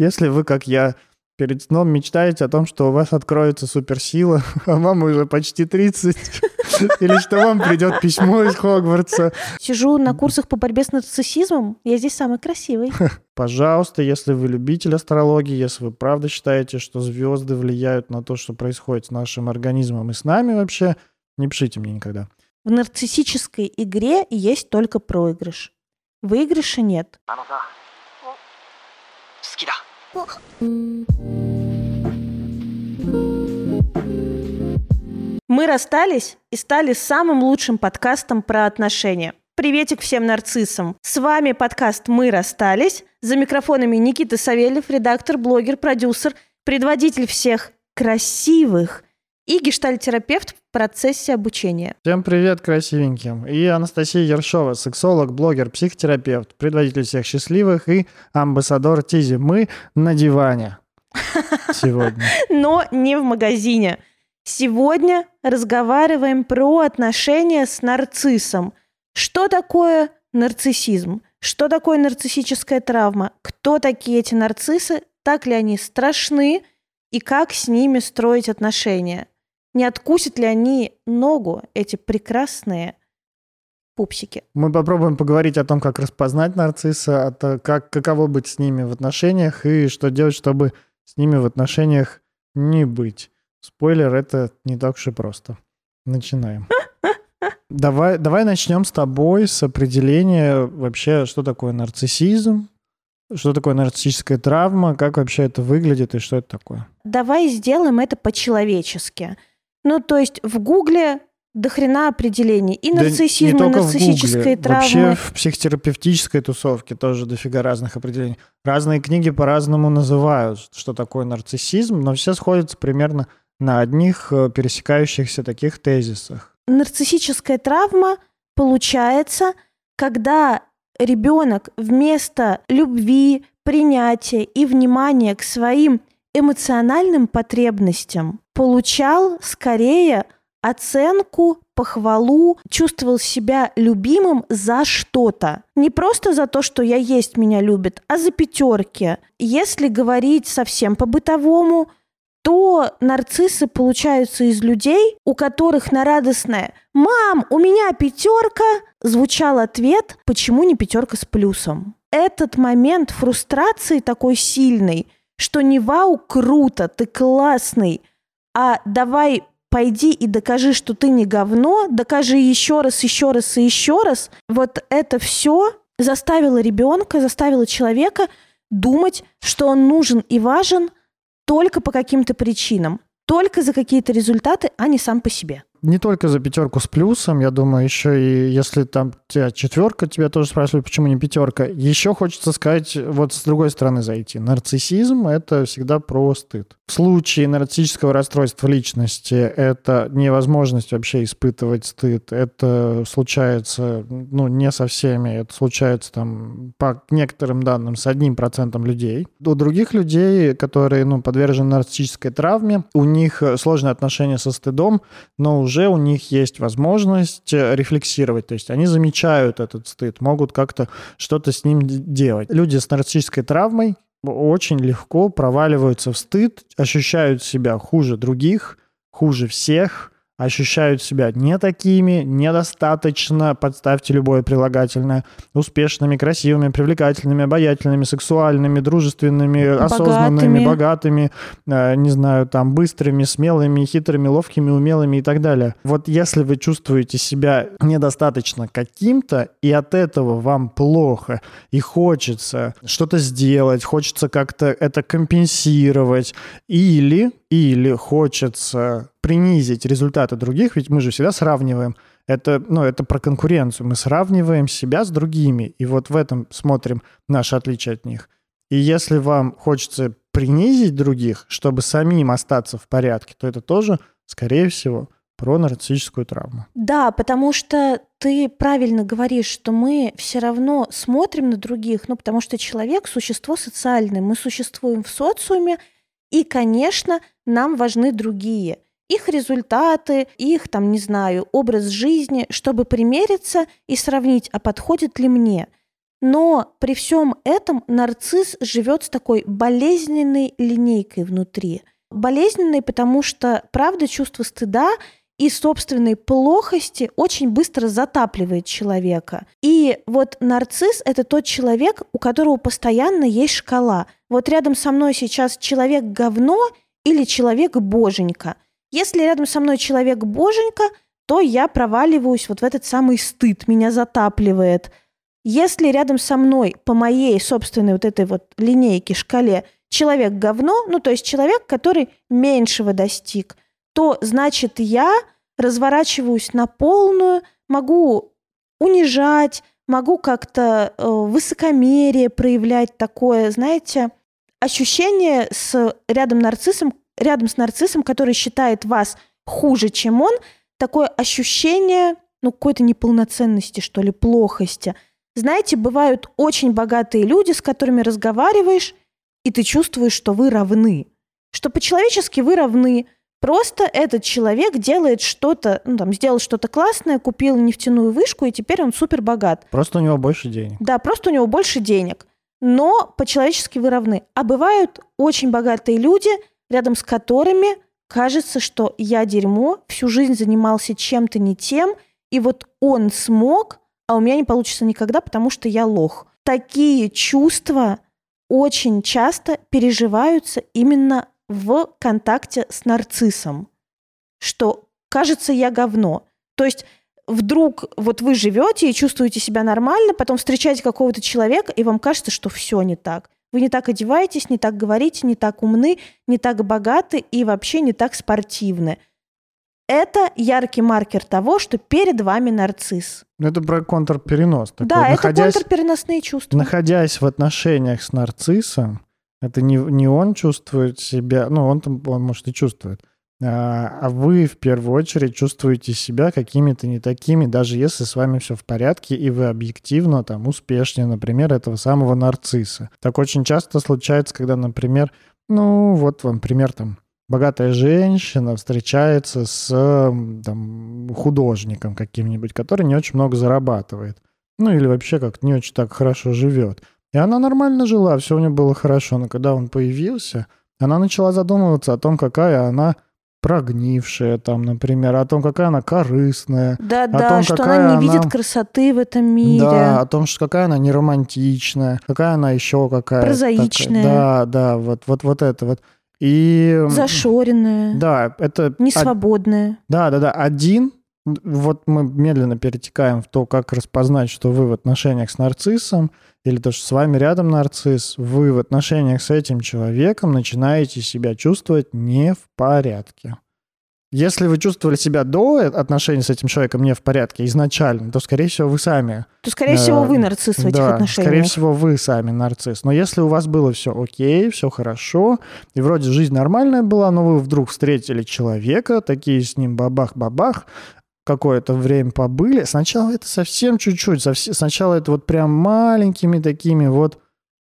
Если вы, как я, перед сном мечтаете о том, что у вас откроется суперсила, а вам уже почти 30, или что вам придет письмо из Хогвартса. Сижу на курсах по борьбе с нарциссизмом, я здесь самый красивый. Пожалуйста, если вы любитель астрологии, если вы правда считаете, что звезды влияют на то, что происходит с нашим организмом и с нами вообще, не пишите мне никогда. В нарциссической игре есть только проигрыш. Выигрыша нет. Мы расстались и стали самым лучшим подкастом про отношения. Приветик всем нарциссам. С вами подкаст «Мы расстались». За микрофонами Никита Савельев, редактор, блогер, продюсер, предводитель всех красивых и гештальтерапевт в процессе обучения. Всем привет, красивеньким. И Анастасия Ершова, сексолог, блогер, психотерапевт, предводитель всех счастливых и амбассадор Тизи. Мы на диване сегодня. Но не в магазине. Сегодня разговариваем про отношения с нарциссом. Что такое нарциссизм? Что такое нарциссическая травма? Кто такие эти нарциссы? Так ли они страшны? И как с ними строить отношения? Не откусят ли они ногу, эти прекрасные пупсики? Мы попробуем поговорить о том, как распознать нарцисса, о как, каково быть с ними в отношениях и что делать, чтобы с ними в отношениях не быть. Спойлер, это не так уж и просто. Начинаем. Давай, давай начнем с тобой с определения вообще, что такое нарциссизм, что такое нарциссическая травма, как вообще это выглядит и что это такое. Давай сделаем это по-человечески. Ну, то есть в Гугле до хрена определений. И Да нарциссизм, и нарциссической травмы. Вообще в психотерапевтической тусовке тоже дофига разных определений. Разные книги по-разному называют, что такое нарциссизм, но все сходятся примерно на одних э, пересекающихся таких тезисах. Нарциссическая травма получается, когда ребенок вместо любви, принятия и внимания к своим эмоциональным потребностям получал скорее оценку, похвалу, чувствовал себя любимым за что-то. Не просто за то, что я есть, меня любят, а за пятерки. Если говорить совсем по-бытовому, то нарциссы получаются из людей, у которых на радостное «Мам, у меня пятерка!» звучал ответ «Почему не пятерка с плюсом?» Этот момент фрустрации такой сильный, что не «Вау, круто, ты классный!» А «Давай пойди и докажи, что ты не говно, докажи еще раз, еще раз и еще раз». Вот это все заставило ребенка, заставило человека думать, что он нужен и важен – только по каким-то причинам, только за какие-то результаты, а не сам по себе. Не только за пятерку с плюсом, я думаю, еще и если там тебя четверка, тебя тоже спрашивают, почему не пятерка. Еще хочется сказать, вот с другой стороны зайти. Нарциссизм — это всегда про стыд. В случае нарциссического расстройства личности это невозможность вообще испытывать стыд. Это случается, ну, не со всеми. Это случается там по некоторым данным с одним процентом людей. У других людей, которые, ну, подвержены нарциссической травме, у них сложные отношения со стыдом, но у них есть возможность э, рефлексировать. То есть они замечают этот стыд, могут как-то что-то с ним делать. Люди с нарциссической травмой очень легко проваливаются в стыд, ощущают себя хуже других, хуже всех, ощущают себя не такими, недостаточно, подставьте любое прилагательное, успешными, красивыми, привлекательными, обаятельными, сексуальными, дружественными, осознанными, богатыми, э, не знаю, там, быстрыми, смелыми, хитрыми, ловкими, умелыми и так далее. Вот если вы чувствуете себя недостаточно каким-то, и от этого вам плохо, и хочется что-то сделать, хочется как-то это компенсировать, или, или хочется принизить результаты других, ведь мы же всегда сравниваем. Это, ну, это про конкуренцию. Мы сравниваем себя с другими, и вот в этом смотрим наше отличие от них. И если вам хочется принизить других, чтобы самим остаться в порядке, то это тоже, скорее всего, про нарциссическую травму. Да, потому что ты правильно говоришь, что мы все равно смотрим на других, ну, потому что человек – существо социальное, мы существуем в социуме, и, конечно, нам важны другие – их результаты, их, там, не знаю, образ жизни, чтобы примериться и сравнить, а подходит ли мне. Но при всем этом нарцисс живет с такой болезненной линейкой внутри. Болезненной, потому что, правда, чувство стыда и собственной плохости очень быстро затапливает человека. И вот нарцисс — это тот человек, у которого постоянно есть шкала. Вот рядом со мной сейчас человек говно или человек боженька. Если рядом со мной человек боженька, то я проваливаюсь вот в этот самый стыд, меня затапливает. Если рядом со мной по моей собственной вот этой вот линейке, шкале человек говно, ну то есть человек, который меньшего достиг, то значит я разворачиваюсь на полную, могу унижать, могу как-то э, высокомерие проявлять такое, знаете, ощущение с рядом нарциссом, рядом с нарциссом, который считает вас хуже, чем он, такое ощущение, ну, какой-то неполноценности, что ли, плохости. Знаете, бывают очень богатые люди, с которыми разговариваешь, и ты чувствуешь, что вы равны. Что по-человечески вы равны, Просто этот человек делает что-то, ну там, сделал что-то классное, купил нефтяную вышку, и теперь он супер богат. Просто у него больше денег. Да, просто у него больше денег. Но по-человечески вы равны. А бывают очень богатые люди, рядом с которыми кажется, что я дерьмо, всю жизнь занимался чем-то не тем, и вот он смог, а у меня не получится никогда, потому что я лох. Такие чувства очень часто переживаются именно в контакте с нарциссом, что кажется я говно. То есть вдруг вот вы живете и чувствуете себя нормально, потом встречаете какого-то человека, и вам кажется, что все не так. Вы не так одеваетесь, не так говорите, не так умны, не так богаты и вообще не так спортивны. Это яркий маркер того, что перед вами нарцисс. Ну, это про контрперенос. Такой. Да, находясь, это контрпереносные чувства. Находясь в отношениях с нарциссом, это не, не он чувствует себя, ну, он, там, он может и чувствует, а, а вы в первую очередь чувствуете себя какими-то не такими, даже если с вами все в порядке, и вы объективно там успешнее, например, этого самого нарцисса. Так очень часто случается, когда, например, ну, вот вам пример там, богатая женщина встречается с там, художником каким-нибудь, который не очень много зарабатывает. Ну или вообще как не очень так хорошо живет. И она нормально жила, все у нее было хорошо. Но когда он появился, она начала задумываться о том, какая она прогнившая, там, например, о том, какая она корыстная. Да, да, том, что она не видит красоты в этом мире. Да, о том, что какая она неромантичная, какая она еще какая Прозаичная. Такая. Да, да, вот, вот, вот это вот. И... Зашоренная. Да, это... Несвободная. Да, да, да. Один вот мы медленно перетекаем в то, как распознать, что вы в отношениях с нарциссом, или то, что с вами рядом нарцисс, вы в отношениях с этим человеком начинаете себя чувствовать не в порядке. Если вы чувствовали себя до отношений с этим человеком не в порядке изначально, то, скорее всего, вы сами... То, скорее э, всего, вы нарцисс в этих да, отношениях. скорее всего, вы сами нарцисс. Но если у вас было все окей, все хорошо, и вроде жизнь нормальная была, но вы вдруг встретили человека, такие с ним бабах-бабах, какое-то время побыли, сначала это совсем чуть-чуть, сначала это вот прям маленькими такими вот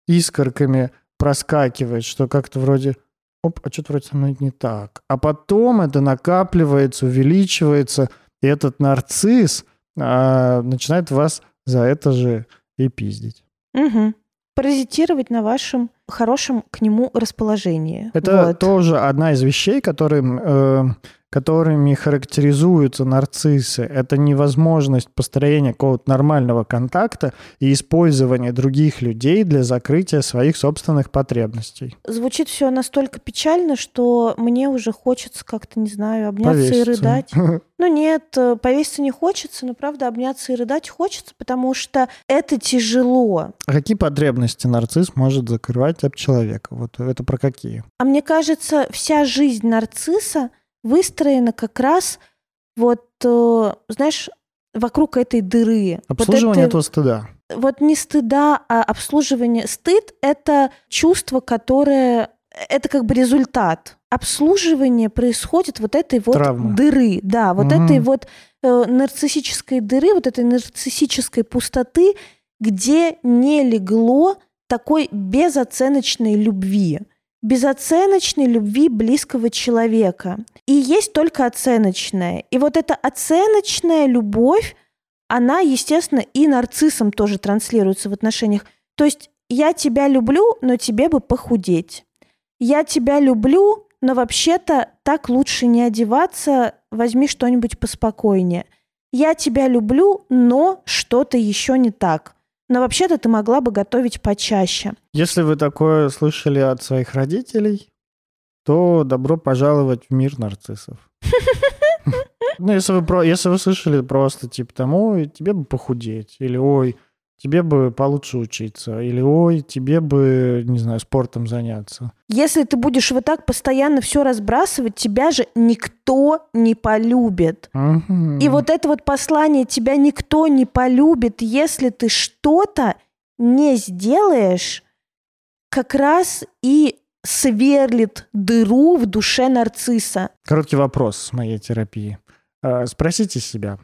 искорками проскакивает, что как-то вроде, оп, а что-то вроде со мной не так. А потом это накапливается, увеличивается, и этот нарцисс а, начинает вас за это же и пиздить. Угу. Паразитировать на вашем хорошем к нему расположении. Это вот. тоже одна из вещей, которые э, которыми характеризуются нарциссы, это невозможность построения какого-то нормального контакта и использования других людей для закрытия своих собственных потребностей. Звучит все настолько печально, что мне уже хочется как-то, не знаю, обняться повеситься. и рыдать. Ну нет, э, повеситься не хочется, но правда обняться и рыдать хочется, потому что это тяжело. А какие потребности нарцисс может закрывать об человека? Вот это про какие? А мне кажется, вся жизнь нарцисса выстроена как раз вот, э, знаешь, вокруг этой дыры. Обслуживание вот этого стыда. Вот не стыда, а обслуживание. Стыд — это чувство, которое... Это как бы результат. Обслуживание происходит вот этой вот Травмы. дыры. Да, вот угу. этой вот э, нарциссической дыры, вот этой нарциссической пустоты, где не легло такой безоценочной любви безоценочной любви близкого человека. И есть только оценочная. И вот эта оценочная любовь, она, естественно, и нарциссом тоже транслируется в отношениях. То есть я тебя люблю, но тебе бы похудеть. Я тебя люблю, но вообще-то так лучше не одеваться, возьми что-нибудь поспокойнее. Я тебя люблю, но что-то еще не так. Но вообще-то ты могла бы готовить почаще. Если вы такое слышали от своих родителей, то добро пожаловать в мир нарциссов. Ну, если вы, про, если вы слышали просто, типа, там, ой, тебе бы похудеть, или ой, тебе бы получше учиться, или ой, тебе бы, не знаю, спортом заняться. Если ты будешь вот так постоянно все разбрасывать, тебя же никто не полюбит. Мгм. И вот это вот послание тебя никто не полюбит, если ты что-то не сделаешь, как раз и сверлит дыру в душе нарцисса. Короткий вопрос с моей терапии. Э, Спросите себя,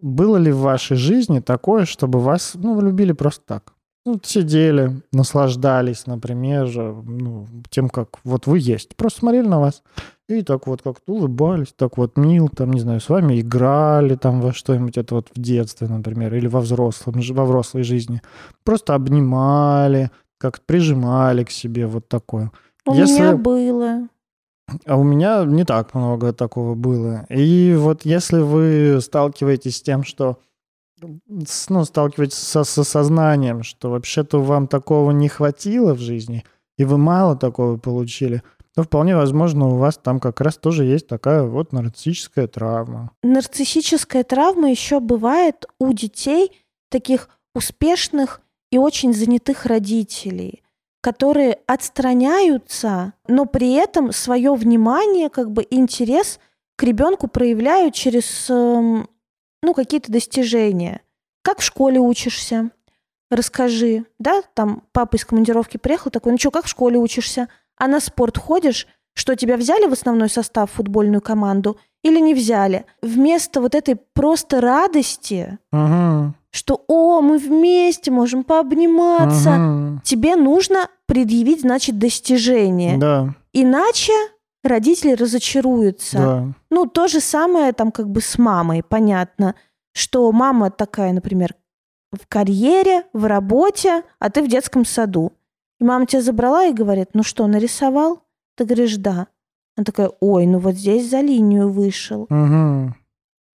было ли в вашей жизни такое, чтобы вас ну, любили просто так? Ну, сидели, наслаждались, например, ну, тем, как вот вы есть. Просто смотрели на вас и так вот как-то улыбались, так вот мил, там, не знаю, с вами играли там во что-нибудь, это вот в детстве, например, или во взрослом, во взрослой жизни. Просто обнимали, как-то прижимали к себе, вот такое. У Если- меня было. А у меня не так много такого было. И вот если вы сталкиваетесь с тем, что ну, сталкиваетесь со, со сознанием, что вообще-то вам такого не хватило в жизни, и вы мало такого получили, то вполне возможно у вас там как раз тоже есть такая вот нарциссическая травма. Нарциссическая травма еще бывает у детей таких успешных и очень занятых родителей, которые отстраняются, но при этом свое внимание, как бы интерес к ребенку проявляют через эм, ну, какие-то достижения. Как в школе учишься? Расскажи, да, там папа из командировки приехал, такой, ну что, как в школе учишься? А на спорт ходишь? Что, тебя взяли в основной состав футбольную команду или не взяли? Вместо вот этой просто радости, Мгм. Что «О, мы вместе можем пообниматься», Мгм. тебе нужно предъявить, значит, достижение. Да, Иначе родители разочаруются. да. Ну, то же самое там как бы с мамой, понятно, что мама такая, например, в карьере, в работе, а ты в детском саду. И мама тебя забрала и говорит, ну что, нарисовал? Ты говоришь, да. Она такая, ой, ну вот здесь за линию вышел. Мгм.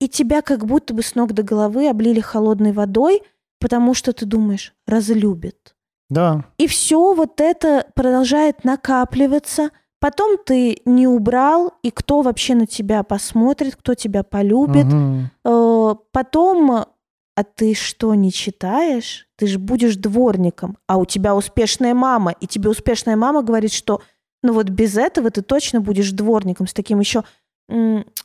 И тебя как будто бы с ног до головы облили холодной водой, потому что ты думаешь, разлюбит. Да, И все вот это продолжает накапливаться. Потом ты не убрал, и кто вообще на тебя посмотрит, кто тебя полюбит. Э, Потом, а ты что, не читаешь? Ты же будешь дворником, а у тебя успешная мама, и тебе успешная мама говорит, что ну вот без этого ты точно будешь дворником с таким еще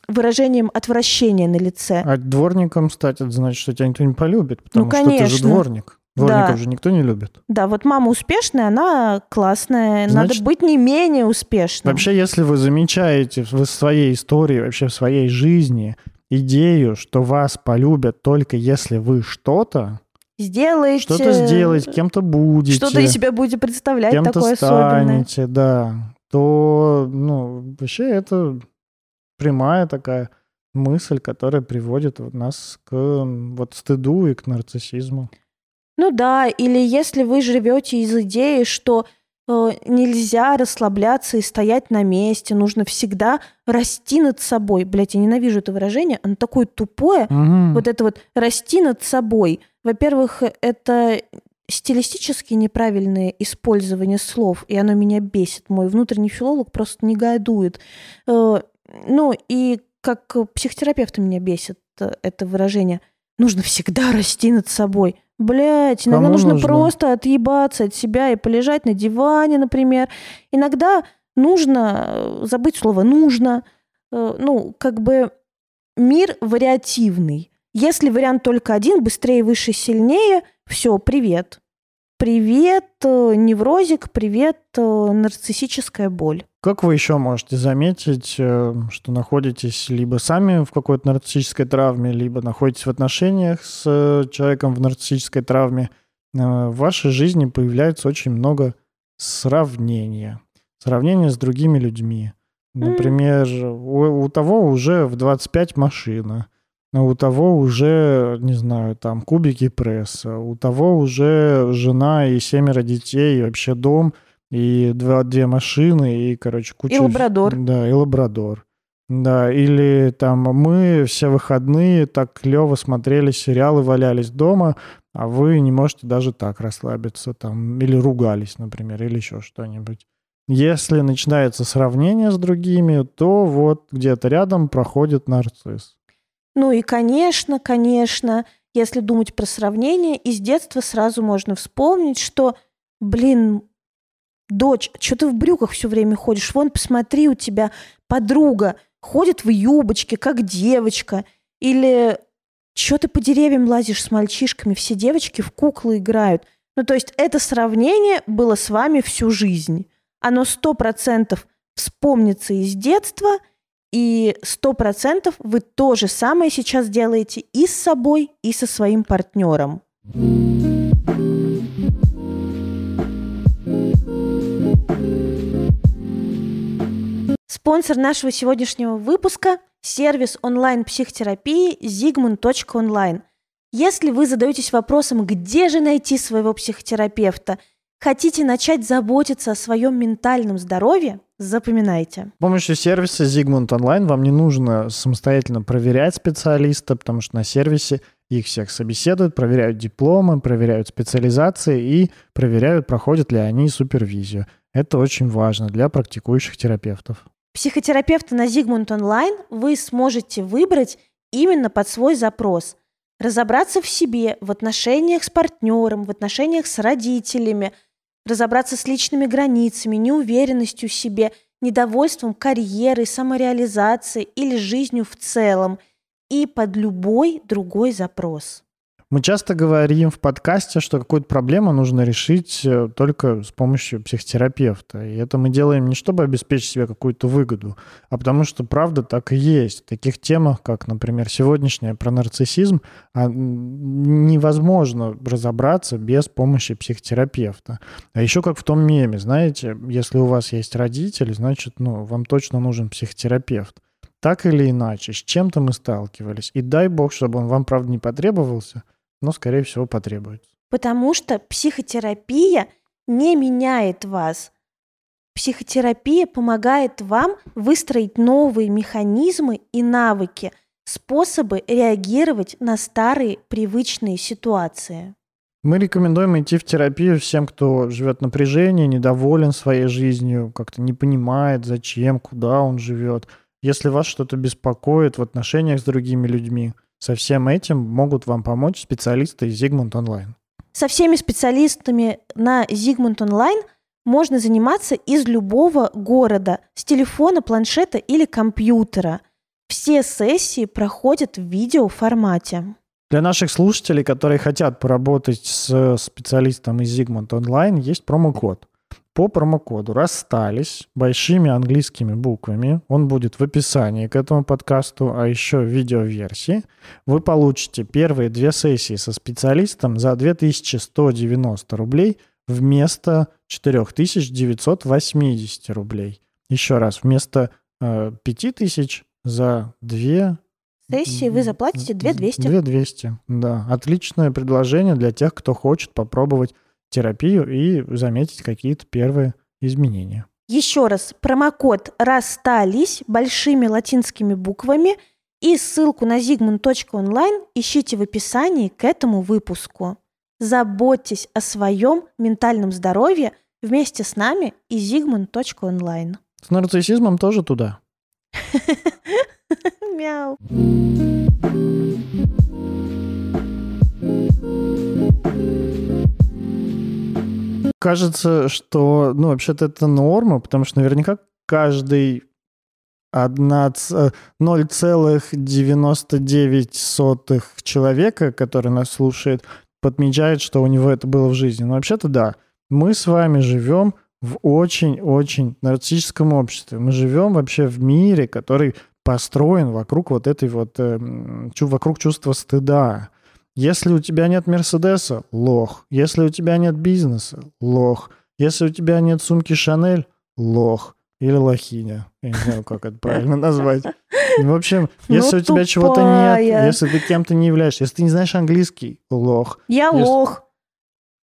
выражением отвращения на лице. А дворником стать, это значит, что тебя никто не полюбит, потому что ты же конечно. дворник. Дворников Да. же никто не любит. Да, вот мама успешная, она классная. Значит- Надо быть не менее успешным. Вообще, если вы замечаете в своей истории, вообще в своей жизни идею, что вас полюбят только если вы что-то, Сделайте... что-то сделаете, кем-то будете, Что-то из себя будете представлять кем-то такое особенное. станете, да, то, ну, вообще это прямая такая мысль, которая приводит нас к вот стыду и к нарциссизму. Ну да, или если вы живете из идеи, что э, нельзя расслабляться и стоять на месте, нужно всегда расти над собой. Блять, я ненавижу это выражение, оно такое тупое. Мгм. Вот это вот расти над собой. Во-первых, это стилистически неправильное использование слов, и оно меня бесит. Мой внутренний филолог просто негодует. Э, Ну, и как психотерапевта меня бесит э, это выражение. Нужно всегда расти над собой. Блять, иногда нужно, нужно? просто отъебаться от себя и полежать на диване, например. Иногда нужно э, забыть слово нужно. Э, Ну, как бы мир вариативный. Если вариант только один, быстрее, выше, сильнее, все, привет. Привет, неврозик, привет, нарциссическая боль. Как вы еще можете заметить, э, что находитесь либо сами в какой-то нарциссической травме, либо находитесь в отношениях с э, человеком в нарциссической травме? Э, В вашей жизни появляется очень много сравнения. Сравнения с другими людьми. Например, у, у того уже в 25 машина, у того уже, не знаю, там кубики пресса, у того уже жена и семеро детей, и вообще дом, и два, две машины, и, короче, куча... И лабрадор. Да, и лабрадор. Да, или там мы все выходные так клево смотрели сериалы, валялись дома, а вы не можете даже так расслабиться там, или ругались, например, или еще что-нибудь. Если начинается сравнение с другими, то вот где-то рядом проходит нарцисс. Ну и, конечно, конечно, если думать про сравнение, из детства сразу можно вспомнить, что, блин, дочь, что ты в брюках все время ходишь? Вон, посмотри, у тебя подруга ходит в юбочке, как девочка. Или что ты по деревьям лазишь с мальчишками? Все девочки в куклы играют. Ну, то есть это сравнение было с вами всю жизнь. Оно сто процентов вспомнится из детства, и сто процентов вы то же самое сейчас делаете и с собой, и со своим партнером. Спонсор нашего сегодняшнего выпуска – сервис онлайн-психотерапии zigmund.online. Если вы задаетесь вопросом, где же найти своего психотерапевта, хотите начать заботиться о своем ментальном здоровье, запоминайте. С помощью сервиса Zigmund Online вам не нужно самостоятельно проверять специалиста, потому что на сервисе их всех собеседуют, проверяют дипломы, проверяют специализации и проверяют, проходят ли они супервизию. Это очень важно для практикующих терапевтов. Психотерапевта на Zigmund Online вы сможете выбрать именно под свой запрос. Разобраться в себе, в отношениях с партнером, в отношениях с родителями, разобраться с личными границами, неуверенностью в себе, недовольством карьерой, самореализацией или жизнью в целом и под любой другой запрос. Мы часто говорим в подкасте, что какую-то проблему нужно решить э, только с помощью психотерапевта. И это мы делаем не чтобы обеспечить себе какую-то выгоду, а потому что правда так и есть. В таких темах, как, например, сегодняшняя про нарциссизм, а, невозможно разобраться без помощи психотерапевта. А еще как в том меме, знаете, если у вас есть родители, значит, ну, вам точно нужен психотерапевт. Так или иначе, с чем-то мы сталкивались. И дай бог, чтобы он вам, правда, не потребовался – но, скорее всего, потребуется. Потому что психотерапия не меняет вас. Психотерапия помогает вам выстроить новые механизмы и навыки, способы реагировать на старые привычные ситуации. Мы рекомендуем идти в терапию всем, кто живет напряжении, недоволен своей жизнью, как-то не понимает, зачем, куда он живет. Если вас что-то беспокоит в отношениях с другими людьми, со всем этим могут вам помочь специалисты из Zigmund Online. Со всеми специалистами на Zigmund Online можно заниматься из любого города, с телефона, планшета или компьютера. Все сессии проходят в видеоформате. Для наших слушателей, которые хотят поработать с специалистом из Zigmund Online, есть промокод по промокоду расстались большими английскими буквами. Он будет в описании к этому подкасту, а еще в видеоверсии. Вы получите первые две сессии со специалистом за 2190 рублей вместо 4980 рублей. Еще раз, вместо э, 5000 за две сессии вы заплатите 2200. 2200, да. Отличное предложение для тех, кто хочет попробовать терапию и заметить какие-то первые изменения. Еще раз, промокод «Расстались» большими латинскими буквами и ссылку на zigmund.online ищите в описании к этому выпуску. Заботьтесь о своем ментальном здоровье вместе с нами и zigmund.online. С нарциссизмом тоже туда. Мяу. Кажется, что, ну, вообще-то это норма, потому что наверняка каждый 0,99 человека, который нас слушает, подмечает, что у него это было в жизни. Но вообще-то да, мы с вами живем в очень-очень нарциссическом обществе. Мы живем вообще в мире, который построен вокруг вот этой вот, э, вокруг чувства стыда. Если у тебя нет Мерседеса – лох. Если у тебя нет бизнеса – лох. Если у тебя нет сумки Шанель – лох. Или лохиня. Я не знаю, как это правильно назвать. В общем, Ну, если у тебя чего-то нет, если ты кем-то не являешься, если ты не знаешь английский, лох. Я Если- лох.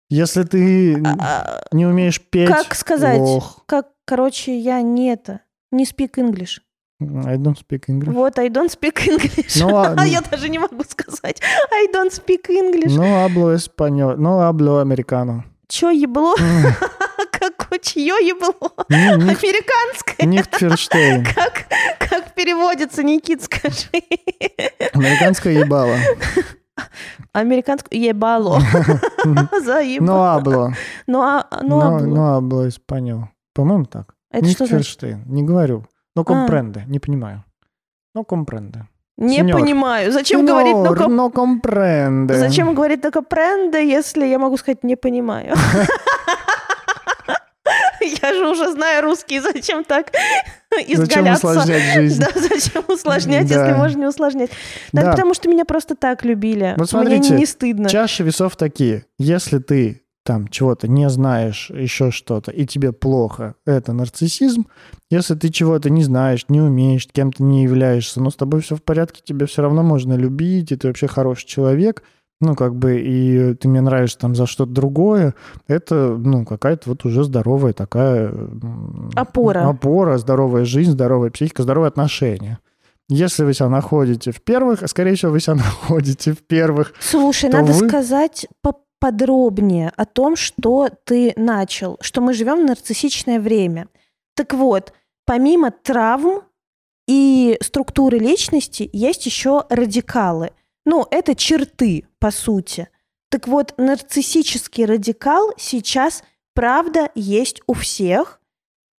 Если ты А, не умеешь петь, Как сказать? лох. Как, короче, я не это. Не speak English. I don't speak English. Вот, I don't speak English. Ну, а- я даже не могу сказать. I don't speak English. No hablo español, no hablo americano. Чё ебло? Какое чье ебло? Американское. Verstehen. Как, как переводится, Никит, скажи? Американское ебало. Американское ебало. Заебало. No. Ну, а, ну, No, а, no hablo español. По-моему, так. это что verstehen. Не говорю. No А. comprende. Не понимаю. No comprende. Не Сеньор. понимаю. Зачем говорить Señor, только... no comprende. Зачем говорить только пренда, если я могу сказать не понимаю? Я же уже знаю русский, зачем так Зачем изгаляться? усложнять жизнь? Да, зачем усложнять, Да. если можно не усложнять? Да, Да. потому что меня просто так любили. Вот Мне смотрите, не стыдно. Чаще весов такие. Если ты там чего-то не знаешь, еще что-то, и тебе плохо, это нарциссизм. Если ты чего-то не знаешь, не умеешь, кем-то не являешься, но с тобой все в порядке, тебя все равно можно любить, и ты вообще хороший человек, ну, как бы, и ты мне нравишься там за что-то другое, это, ну, какая-то вот уже здоровая такая... Опора. Опора, здоровая жизнь, здоровая психика, здоровые отношения. Если вы себя находите в первых, а скорее всего, вы себя находите в первых, Слушай, то надо вы- сказать поподробнее о том, что ты начал, что мы живем в нарциссичное время. Так вот, помимо травм и структуры личности, есть еще радикалы. Ну, это черты, по сути. Так вот, нарциссический радикал сейчас, правда, есть у всех.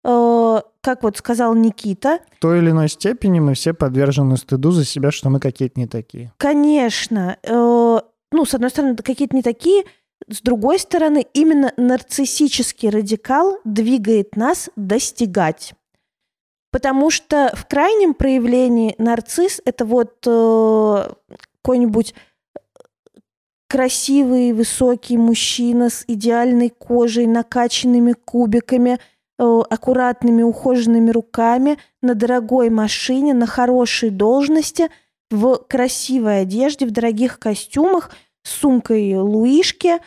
Э, как вот сказал Никита, В той или иной степени мы все подвержены стыду за себя, что мы какие-то не такие. Конечно, э, ну, с одной стороны, какие-то не такие, с другой стороны, именно нарциссический радикал двигает нас достигать. Потому что в крайнем проявлении нарцисс это вот э, какой-нибудь красивый, высокий мужчина с идеальной кожей, накачанными кубиками, э, аккуратными, ухоженными руками, на дорогой машине, на хорошей должности, в красивой одежде, в дорогих костюмах, с сумкой Луишки,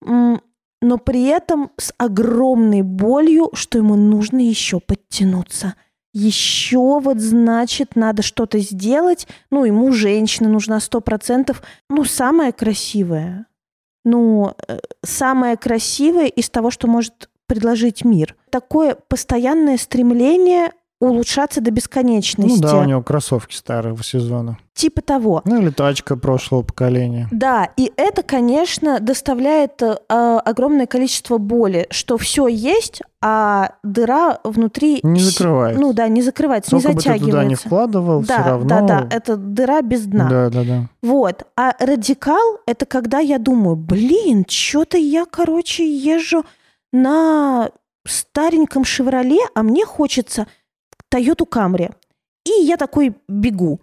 но при этом с огромной болью, что ему нужно еще подтянуться. Еще вот, значит, надо что-то сделать. Ну, ему женщина нужна сто процентов. Ну, самая красивая. Ну, э, самое красивое из того, что может предложить мир. Такое постоянное стремление улучшаться до Ну бесконечности. да, у него кроссовки старого сезона. Типа того. Ну или тачка прошлого поколения. Да, и это, конечно, доставляет э, огромное количество боли, что все есть, а дыра внутри Не закрывается. Ну да, не закрывается, Сколько не бы ты туда не затягивается. вкладывал, да, все равно... да, да, это дыра без дна. Да, да, да. Вот. А радикал — это когда я думаю, блин, что-то я, короче, езжу на стареньком «Шевроле», а мне хочется «Тойоту Камри». И я такой бегу.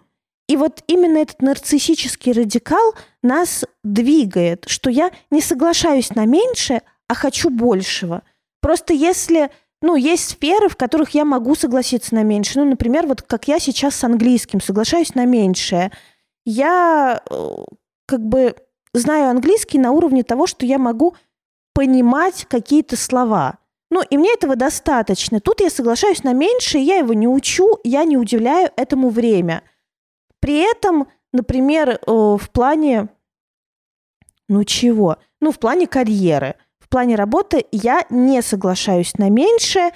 И вот именно этот нарциссический радикал нас двигает, что я не соглашаюсь на меньшее, а хочу большего. Просто если, ну, есть сферы, в которых я могу согласиться на меньшее. Ну, например, вот как я сейчас с английским соглашаюсь на меньшее. Я э, как бы знаю английский на уровне того, что я могу понимать какие-то слова. Ну, и мне этого достаточно. Тут я соглашаюсь на меньшее, я его не учу, я не уделяю этому время. При этом, например, э, в плане, ну чего? Ну, в плане карьеры, в плане работы я не соглашаюсь на меньшее,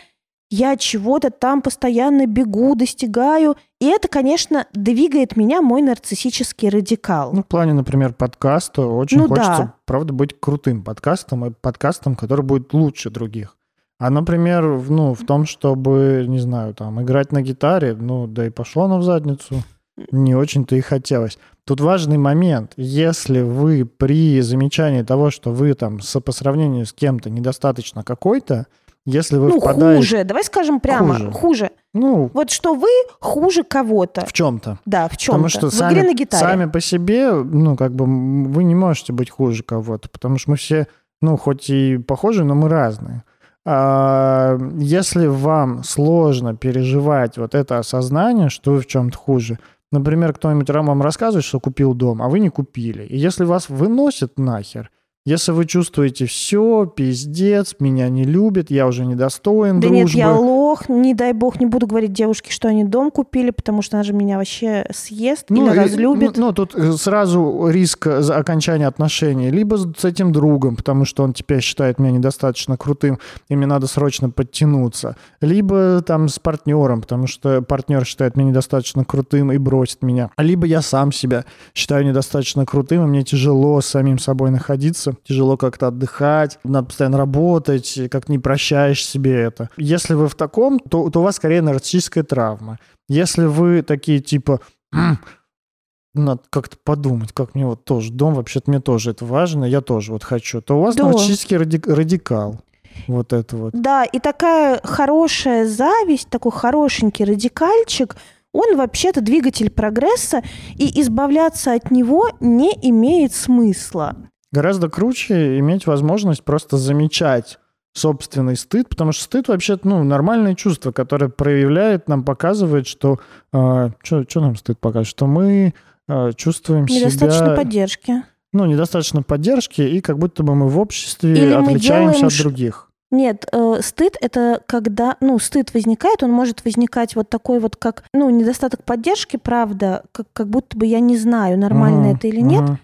я чего-то там постоянно бегу, достигаю, и это, конечно, двигает меня мой нарциссический радикал. Ну, в плане, например, подкаста очень Ну хочется, да. правда, быть крутым подкастом и подкастом, который будет лучше других. А, например, ну, в том, чтобы, не знаю, там, играть на гитаре, ну, да и пошло оно в задницу. Не очень-то и хотелось. Тут важный момент. Если вы при замечании того, что вы там со, по сравнению с кем-то недостаточно какой-то, если вы ну, впадаете... хуже, давай скажем прямо, Хуже. хуже. Ну, Вот что вы хуже кого-то. в чем-то. Да, в чем-то. Потому что в сами, игре на гитаре. сами по себе, ну, как бы, вы не можете быть хуже кого-то, потому что мы все, ну, хоть и похожи, но мы разные. Если вам сложно переживать вот это осознание, что вы в чем-то хуже, например, кто-нибудь вам рассказывает, что купил дом, а вы не купили, и если вас выносит нахер – если вы чувствуете все, пиздец, меня не любят, я уже недостоин да дружбы. нет, я лох, не дай бог, не буду говорить девушке, что они дом купили, потому что она же меня вообще съест ну, или и, разлюбит. Ну, ну, тут э, сразу риск окончания отношений. Либо с этим другом, потому что он теперь считает меня недостаточно крутым, и мне надо срочно подтянуться. Либо там с партнером, потому что партнер считает меня недостаточно крутым и бросит меня. Либо я сам себя считаю недостаточно крутым, и мне тяжело с самим собой находиться тяжело как-то отдыхать, надо постоянно работать, как не прощаешь себе это. Если вы в таком, то, то у вас скорее нарциссическая травма. Если вы такие типа надо как-то подумать, как мне вот тоже дом, вообще-то мне тоже это важно, я тоже вот хочу, то у вас да. нарциссический радик, радикал. Вот это вот. Да, и такая хорошая зависть, такой хорошенький радикальчик, он вообще-то двигатель прогресса, и избавляться от него не имеет смысла. Гораздо круче иметь возможность просто замечать собственный стыд, потому что стыд вообще ну, нормальное чувство, которое проявляет, нам показывает, что... Э, что нам стыд показывает? Что мы э, чувствуем недостаточно себя... поддержки. Ну, недостаточно поддержки, и как будто бы мы в обществе Или отличаемся делаем... от других. Нет, э, стыд это когда, ну, стыд возникает, он может возникать вот такой вот, как, ну, недостаток поддержки, правда, как, как будто бы я не знаю, нормально uh-huh, это или нет. Uh-huh.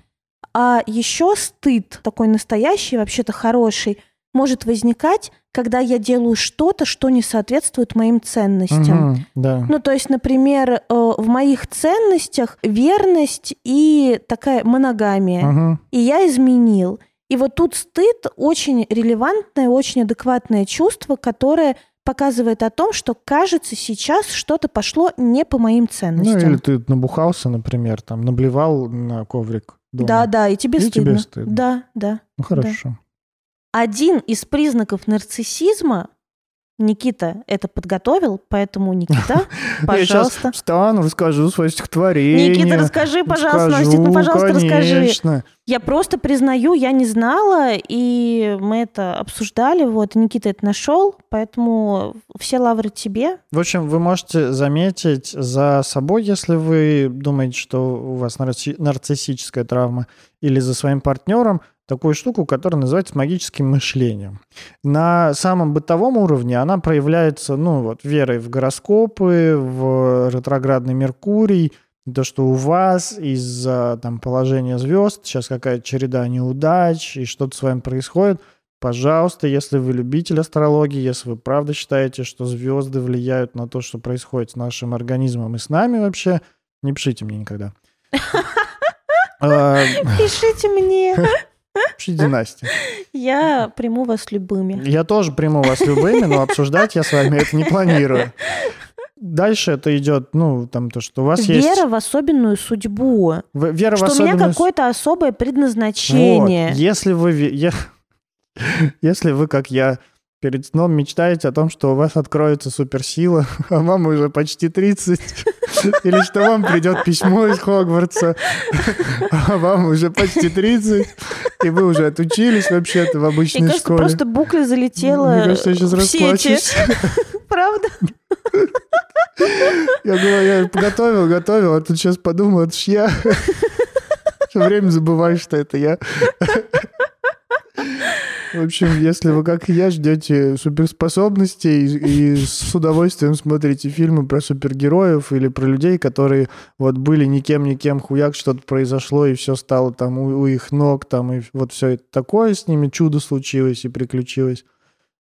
А еще стыд, такой настоящий, вообще-то хороший, может возникать, когда я делаю что-то, что не соответствует моим ценностям. Угу, да. Ну, то есть, например, э, в моих ценностях верность и такая моногамия. Угу. И я изменил. И вот тут стыд очень релевантное, очень адекватное чувство, которое показывает о том, что, кажется, сейчас что-то пошло не по моим ценностям. Ну, или ты набухался, например, там, наблевал на коврик дома. Да, да, и тебе и стыдно. тебе стыдно. Да, да. Ну хорошо. Да. Один из признаков нарциссизма Никита это подготовил, поэтому, Никита, пожалуйста. Я встану, расскажу свое стихотворение. Никита, расскажи, пожалуйста, расскажу, Настя, ну, пожалуйста, конечно. расскажи. Я просто признаю, я не знала, и мы это обсуждали, вот, Никита это нашел, поэтому все лавры тебе. В общем, вы можете заметить за собой, если вы думаете, что у вас нарциссическая травма, или за своим партнером, такую штуку, которая называется магическим мышлением. На самом бытовом уровне она проявляется, ну, вот, верой в гороскопы, в ретроградный Меркурий, то, что у вас из-за там, положения звезд сейчас какая-то череда неудач и что-то с вами происходит, пожалуйста, если вы любитель астрологии, если вы правда считаете, что звезды влияют на то, что происходит с нашим организмом и с нами вообще, не пишите мне никогда. А, Пишите мне. Пишите Настя. Я приму вас любыми. Я тоже приму вас любыми, но обсуждать я с вами это не планирую. Дальше это идет, ну, там то, что у вас Вера есть... Вера в особенную судьбу. В, вера что в особенную... у меня какое-то особое предназначение. Вот. Если вы... Если вы, как я, перед сном мечтаете о том, что у вас откроется суперсила, а вам уже почти 30, или что вам придет письмо из Хогвартса, а вам уже почти 30, и вы уже отучились вообще-то в обычной Мне кажется, школе. просто букля залетела Мне кажется, я сейчас расплачусь. Правда? Я говорю, я готовил, готовил, а тут сейчас подумал, это ж я. Все время забываешь, что это я. В общем, если вы, как и я, ждете суперспособностей и, и с удовольствием смотрите фильмы про супергероев или про людей, которые вот были никем-никем, хуяк, что-то произошло, и все стало там у, у их ног, там, и вот все это такое с ними, чудо случилось и приключилось,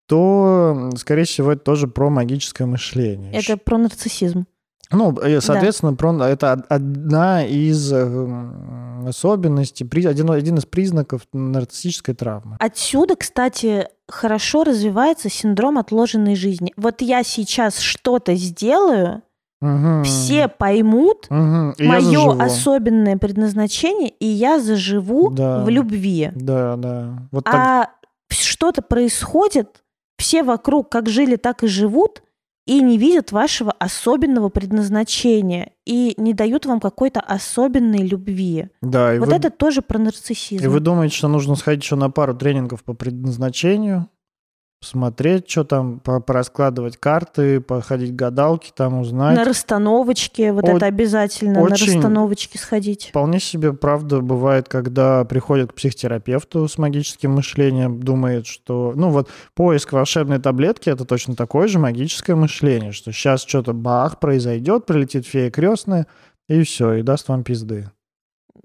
то, скорее всего, это тоже про магическое мышление. Это про нарциссизм. Ну, соответственно, да. это одна из э, особенностей, один, один из признаков нарциссической травмы. Отсюда, кстати, хорошо развивается синдром отложенной жизни. Вот я сейчас что-то сделаю, Угу. Все поймут угу. мое особенное предназначение, и я заживу да. в любви. Да, да. Вот так... А что-то происходит, все вокруг как жили, так и живут, и не видят вашего особенного предназначения и не дают вам какой-то особенной любви. Да, и вот вы... это тоже про нарциссизм. И вы думаете, что нужно сходить еще на пару тренингов по предназначению, смотреть, что там, по- пораскладывать карты, походить гадалки, там узнать. На расстановочке, вот О- это обязательно, очень- на расстановочке сходить. Вполне себе, правда, бывает, когда приходит к психотерапевту с магическим мышлением, думает, что... Ну вот поиск волшебной таблетки — это точно такое же магическое мышление, что сейчас что-то бах произойдет, прилетит фея крестная, и все, и даст вам пизды.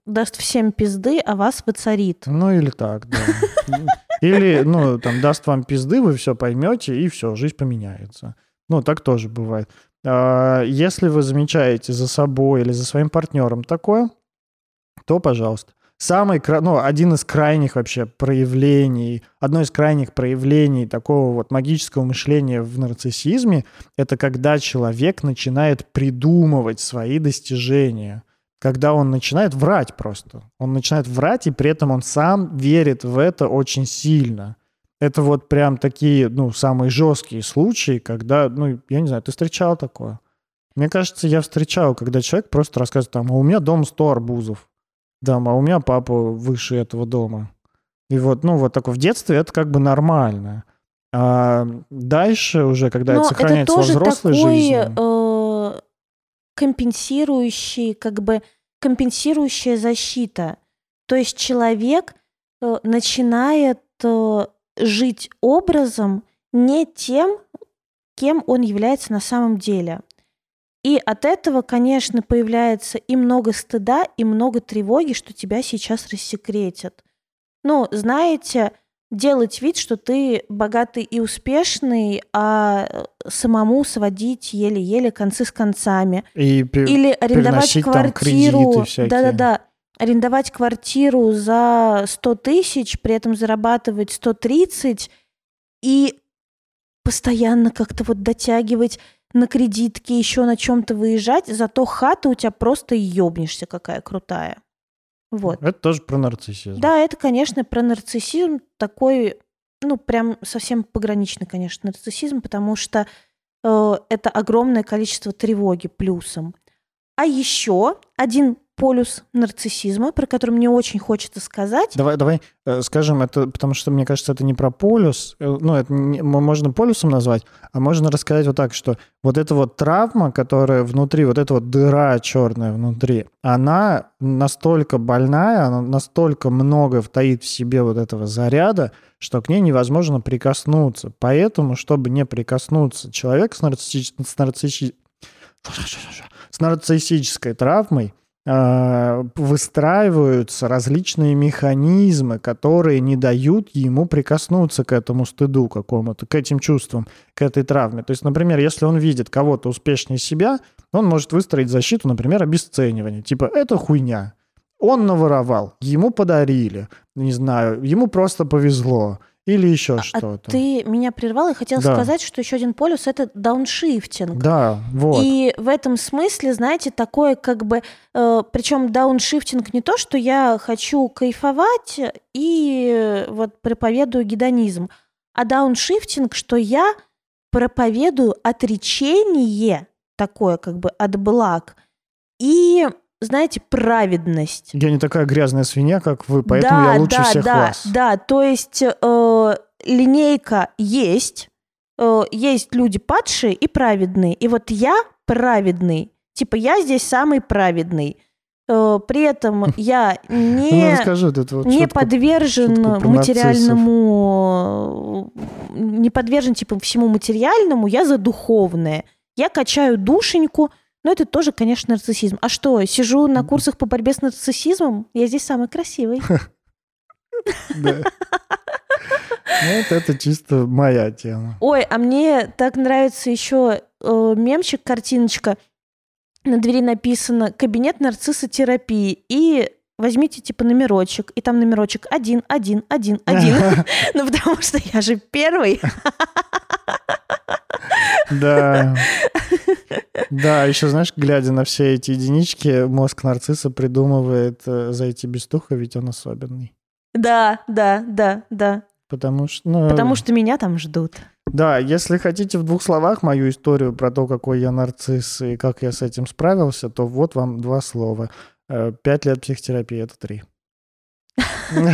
Даст всем пизды, а вас воцарит. Ну или так, да. Или, ну, там, даст вам пизды, вы все поймете, и все, жизнь поменяется. Ну, так тоже бывает. А, Если вы замечаете за собой или за своим партнером такое, то, пожалуйста. Самый, ну, один из крайних вообще проявлений, одно из крайних проявлений такого вот магического мышления в нарциссизме, это когда человек начинает придумывать свои достижения когда он начинает врать просто. Он начинает врать, и при этом он сам верит в это очень сильно. Это вот прям такие, ну, самые жесткие случаи, когда, ну, я не знаю, ты встречал такое? Мне кажется, я встречал, когда человек просто рассказывает там, а у меня дом 100 арбузов. Да, а у меня папа выше этого дома. И вот, ну, вот такое в детстве это как бы нормально. А дальше уже, когда это Но это сохраняется во тоже взрослой такой жизни... э, компенсирующий, как бы компенсирующая защита. То есть человек э, начинает э, жить образом не тем, кем он является на самом деле. И от этого, конечно, появляется и много стыда, и много тревоги, что тебя сейчас рассекретят. Ну, знаете, делать вид, что ты богатый и успешный, а э, самому сводить еле-еле концы с концами. И пе- Или арендовать квартиру. Да-да-да. Арендовать квартиру за 100 тысяч, при этом зарабатывать 130 и постоянно как-то вот дотягивать на кредитке, еще на чем-то выезжать, зато хата у тебя просто ёбнешься какая крутая. Вот. Это тоже про нарциссизм. Да, это, конечно, про нарциссизм такой, ну, прям совсем пограничный, конечно, нарциссизм, потому что э, это огромное количество тревоги плюсом. А еще один полюс нарциссизма, про который мне очень хочется сказать. Давай, давай э, скажем это, потому что мне кажется, это не про полюс. Э, Ну, это не- можно полюсом назвать, а можно рассказать вот так, что вот эта вот травма, которая внутри, вот эта вот дыра черная внутри, она настолько больная, она настолько много втаит в себе вот этого заряда, что к ней невозможно прикоснуться. Поэтому, чтобы не прикоснуться, человек с, нарцисси- с с нарциссической травмой выстраиваются различные механизмы, которые не дают ему прикоснуться к этому стыду какому-то, к этим чувствам, к этой травме. То есть, например, если он видит кого-то успешнее себя, он может выстроить защиту, например, обесценивания. Типа, это хуйня. Он наворовал, ему подарили, не знаю, ему просто повезло. Или еще А что-то. ты меня прервал и хотела Да. сказать, что еще один полюс это дауншифтинг. Да, вот. И в этом смысле, знаете, такое как бы, э, причем дауншифтинг не то, что я хочу кайфовать и вот проповедую гедонизм, а дауншифтинг, что я проповедую отречение такое как бы от благ и, знаете, праведность. Я не такая грязная свинья, как вы, поэтому да, я лучше да, всех да, вас. Да, то есть э, линейка есть, э, есть люди падшие и праведные, и вот я праведный, типа я здесь самый праведный. Э, при этом я Ну, не расскажи вот не шутку. подвержен шутку материальному, не подвержен типа всему материальному, я за духовное. Я качаю душеньку, но это тоже, конечно, нарциссизм. А что, сижу на курсах по борьбе с нарциссизмом? Я здесь самый красивый. Да. Ну, это, это чисто моя тема. Ой, а мне так нравится еще э, мемчик, картиночка. На двери написано «Кабинет нарциссотерапии». И возьмите типа номерочек, и там номерочек один, один, один, один. Ну, потому что я же первый. Да. Да, еще, знаешь, глядя на все эти единички, мозг нарцисса придумывает э, зайти без туха, ведь он особенный. Да, да, да, да. Потому что... Ну, Потому что меня там ждут. Да, если хотите в двух словах мою историю про то, какой я нарцисс и как я с этим справился, то вот вам два слова. Э, Пять лет психотерапии — это три. Ну,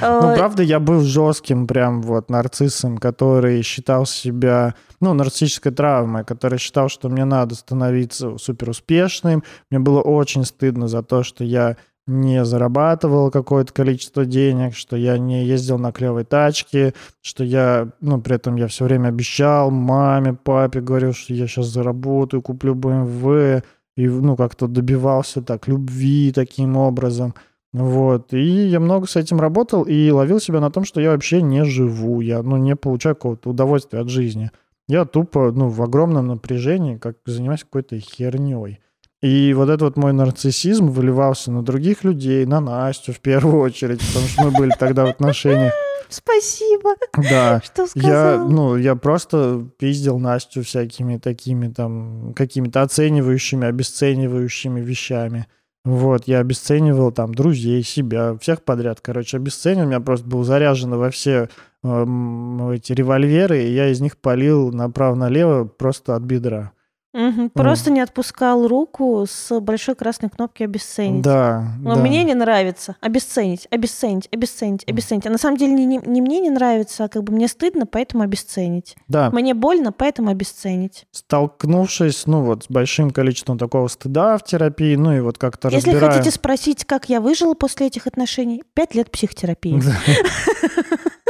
Э, правда, я был жестким прям вот нарциссом, который считал себя, ну, нарциссической травмой, который считал, что мне надо становиться супер успешным. Мне было очень стыдно за то, что я не зарабатывал какое-то количество денег, что я не ездил на клевой тачке, что я, ну, при этом я все время обещал маме, папе, говорил, что я сейчас заработаю, куплю BMW, и, ну, как-то добивался так любви таким образом. Вот. И я много с этим работал и ловил себя на том, что я вообще не живу, я, ну, не получаю какого-то удовольствия от жизни. Я тупо, ну, в огромном напряжении, как занимаюсь какой-то херней. И вот этот вот мой нарциссизм выливался на других людей, на Настю в первую очередь, потому что мы были тогда в отношениях. Спасибо, Да. что Я, сказал. ну, я просто пиздил Настю всякими такими там какими-то оценивающими, обесценивающими вещами. Вот, я обесценивал там друзей, себя, всех подряд, короче, обесценивал. У меня просто был заряжено во все эм, эти револьверы, и я из них палил направо-налево просто от бедра. Мгм, Просто не отпускал руку с большой красной кнопки обесценить. Да, Но да. мне не нравится. Обесценить, обесценить, обесценить, обесценить. А на самом деле не, не- не мне не нравится, а как бы мне стыдно, поэтому обесценить. Да, Мне больно, поэтому обесценить. столкнувшись, ну вот, с большим количеством такого стыда в терапии, ну и вот как-то Если разбирая... хотите спросить, как я выжила после этих отношений, пять лет психотерапии.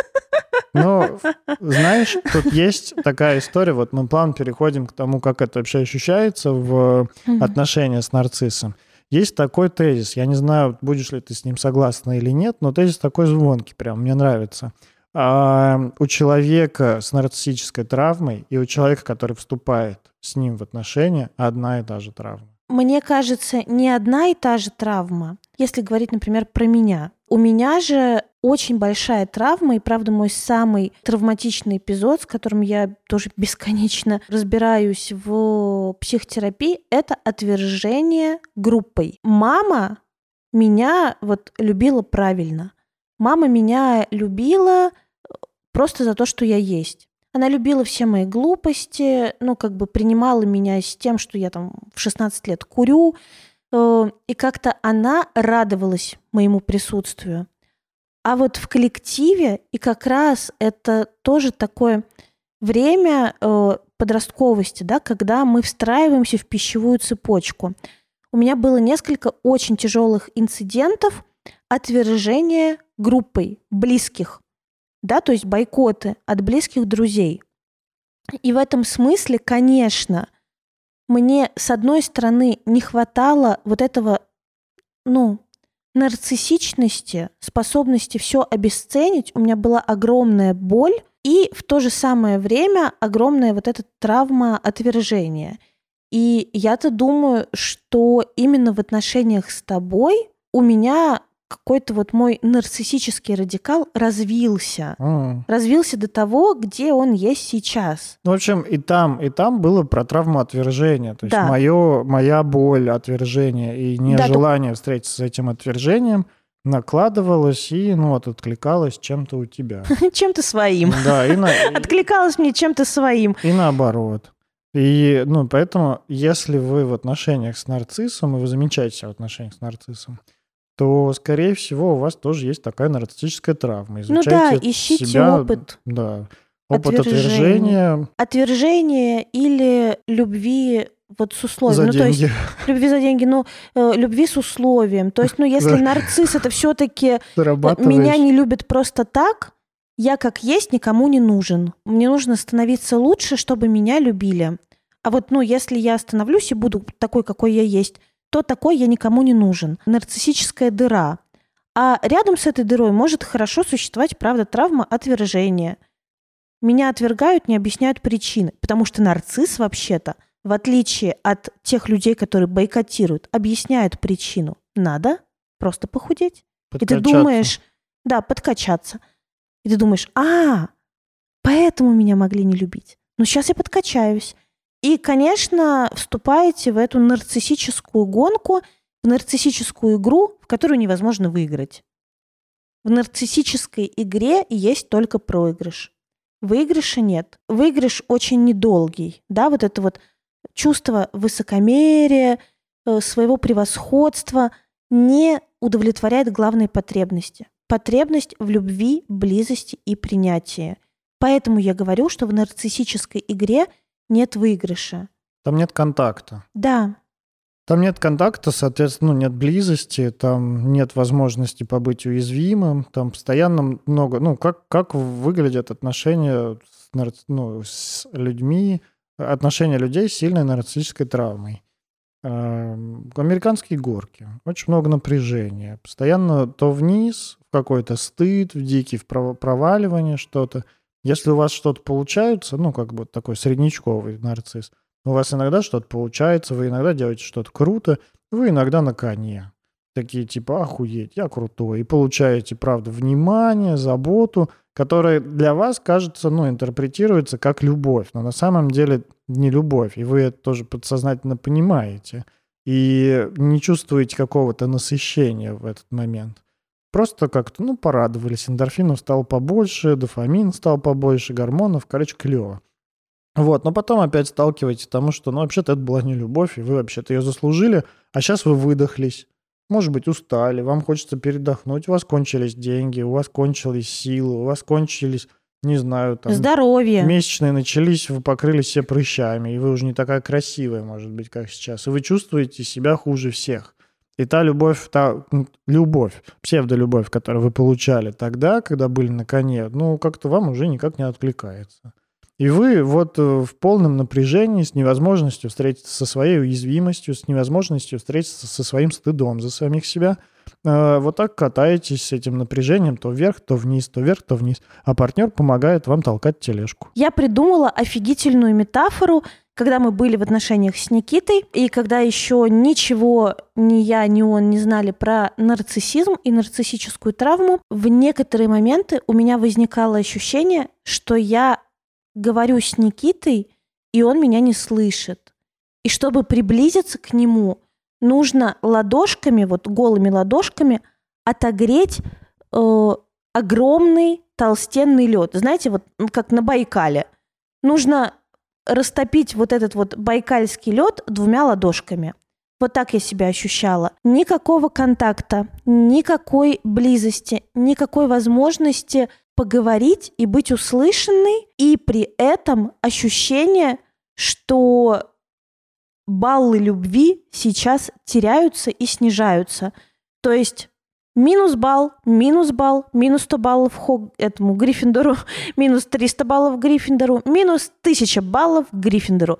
Ну, знаешь, тут есть такая история, вот мы плавно переходим к тому, как это вообще ощущается в Мгм. отношениях с нарциссом. Есть такой тезис, я не знаю, будешь ли ты с ним согласна или нет, но тезис такой звонкий прям, мне нравится. А, у человека с нарциссической травмой и у человека, который вступает с ним в отношения, одна и та же травма. Мне кажется, не одна и та же травма. Если говорить, например, про меня. У меня же очень большая травма, и, правда, мой самый травматичный эпизод, с которым я тоже бесконечно разбираюсь в психотерапии, это отвержение группой. Мама меня вот любила правильно. Мама меня любила э, просто за то, что я есть. Она любила все мои глупости, ну, как бы принимала меня с тем, что я там в 16 лет курю, и как-то она радовалась моему присутствию. А вот в коллективе, и как раз это тоже такое время э, подростковости, да, когда мы встраиваемся в пищевую цепочку. У меня было несколько очень тяжелых инцидентов отвержения группой близких, да, то есть бойкоты от близких друзей. И в этом смысле, конечно, мне, с одной стороны, не хватало вот этого, ну, нарциссичности, способности все обесценить. У меня была огромная боль и в то же самое время огромная вот эта травма отвержения. И я-то думаю, что именно в отношениях с тобой у меня какой-то вот мой нарциссический радикал развился. М. Развился до того, где он есть сейчас. Ну, в общем, и там, и там было про травму отвержения. То есть Да. моё, моя боль отвержения и Да, нежелание встретиться с этим отвержением накладывалось и, ну, вот, откликалось чем-то у тебя. Чем-то своим. Да, и, на- Откликалось мне чем-то своим. и наоборот. И, ну, поэтому, если вы в отношениях с нарциссом, и вы замечаете себя в отношениях с нарциссом, то, скорее всего, у вас тоже есть такая нарциссическая травма. Ну да, Изучайте ищите себя, опыт. Да. Опыт Отвержения. Отвержение или любви вот с условием. за ну, то есть деньги. любви за деньги, ну, э, любви с условием. То есть, ну, если нарцисс это все-таки Зарабатываешь. меня не любит просто так, я как есть никому не нужен. Мне нужно становиться лучше, чтобы меня любили. А вот, ну, если я остановлюсь и буду такой, какой я есть, то такой я никому не нужен. Нарциссическая дыра. А рядом с этой дырой может хорошо существовать, правда, травма отвержения. Меня отвергают, не объясняют причины. Потому что нарцисс вообще-то, в отличие от тех людей, которые бойкотируют, объясняют причину. Надо просто похудеть. И ты думаешь, да, подкачаться. И ты думаешь, а, поэтому меня могли не любить. Ну, сейчас я подкачаюсь. И, конечно, вступаете в эту нарциссическую гонку, в нарциссическую игру, в которую невозможно выиграть. В нарциссической игре есть только проигрыш. Выигрыша нет. Выигрыш очень недолгий. Да, вот это вот чувство высокомерия, э, своего превосходства не удовлетворяет главные потребности. потребность в любви, близости и принятии. Поэтому я говорю, что в нарциссической игре нет выигрыша. Там нет контакта. Да, Там нет контакта, соответственно, ну, нет близости, там нет возможности побыть уязвимым, там постоянно много... Ну, как, как выглядят отношения с, ну, с людьми, отношения людей с сильной нарциссической травмой. Эм, Американские горки. Очень много напряжения. Постоянно то вниз, в какой-то стыд, в дикий в пров- проваливание что-то. Если у вас что-то получается, ну, как бы такой среднячковый нарцисс, у вас иногда что-то получается, вы иногда делаете что-то круто, вы иногда на коне. Такие типа, охуеть, я крутой. И получаете, правда, внимание, заботу, которая для вас, кажется, ну, интерпретируется как любовь. Но на самом деле не любовь. И вы это тоже подсознательно понимаете. И не чувствуете какого-то насыщения в этот момент. Просто как-то, ну, порадовались. Эндорфинов стало побольше, дофамин стал побольше, гормонов. Короче, клево. Вот, но потом опять сталкиваетесь к тому, что, ну, вообще-то это была не любовь, и вы вообще-то ее заслужили, а сейчас вы выдохлись. Может быть, устали, вам хочется передохнуть, у вас кончились деньги, у вас кончились силы, у вас кончились, не знаю, там... здоровье. Месячные начались, вы покрылись все прыщами, и вы уже не такая красивая, может быть, как сейчас. И вы чувствуете себя хуже всех. И та любовь, та м, любовь, псевдолюбовь, которую вы получали тогда, когда были на коне, ну, как-то вам уже никак не откликается. И вы вот э, в полном напряжении, с невозможностью встретиться со своей уязвимостью, с невозможностью встретиться со своим стыдом за самих себя, э, вот так катаетесь с этим напряжением то вверх, то вниз, то вверх, то вниз. А партнер помогает вам толкать тележку. Я придумала офигительную метафору, когда мы были в отношениях с Никитой, и когда еще ничего ни я, ни он не знали про нарциссизм и нарциссическую травму, в некоторые моменты у меня возникало ощущение, что я говорю с Никитой, и он меня не слышит. И чтобы приблизиться к нему, нужно ладошками, вот голыми ладошками, отогреть э, огромный толстенный лед. Знаете, вот ну, как на Байкале. Нужно растопить вот этот вот байкальский лед двумя ладошками. Вот так я себя ощущала. Никакого контакта, никакой близости, никакой возможности поговорить и быть услышанной, и при этом ощущение, что баллы любви сейчас теряются и снижаются. То есть минус балл, минус балл, минус 100 баллов Хог, этому Гриффиндору, минус 300 баллов Гриффиндору, минус 1000 баллов Гриффиндору.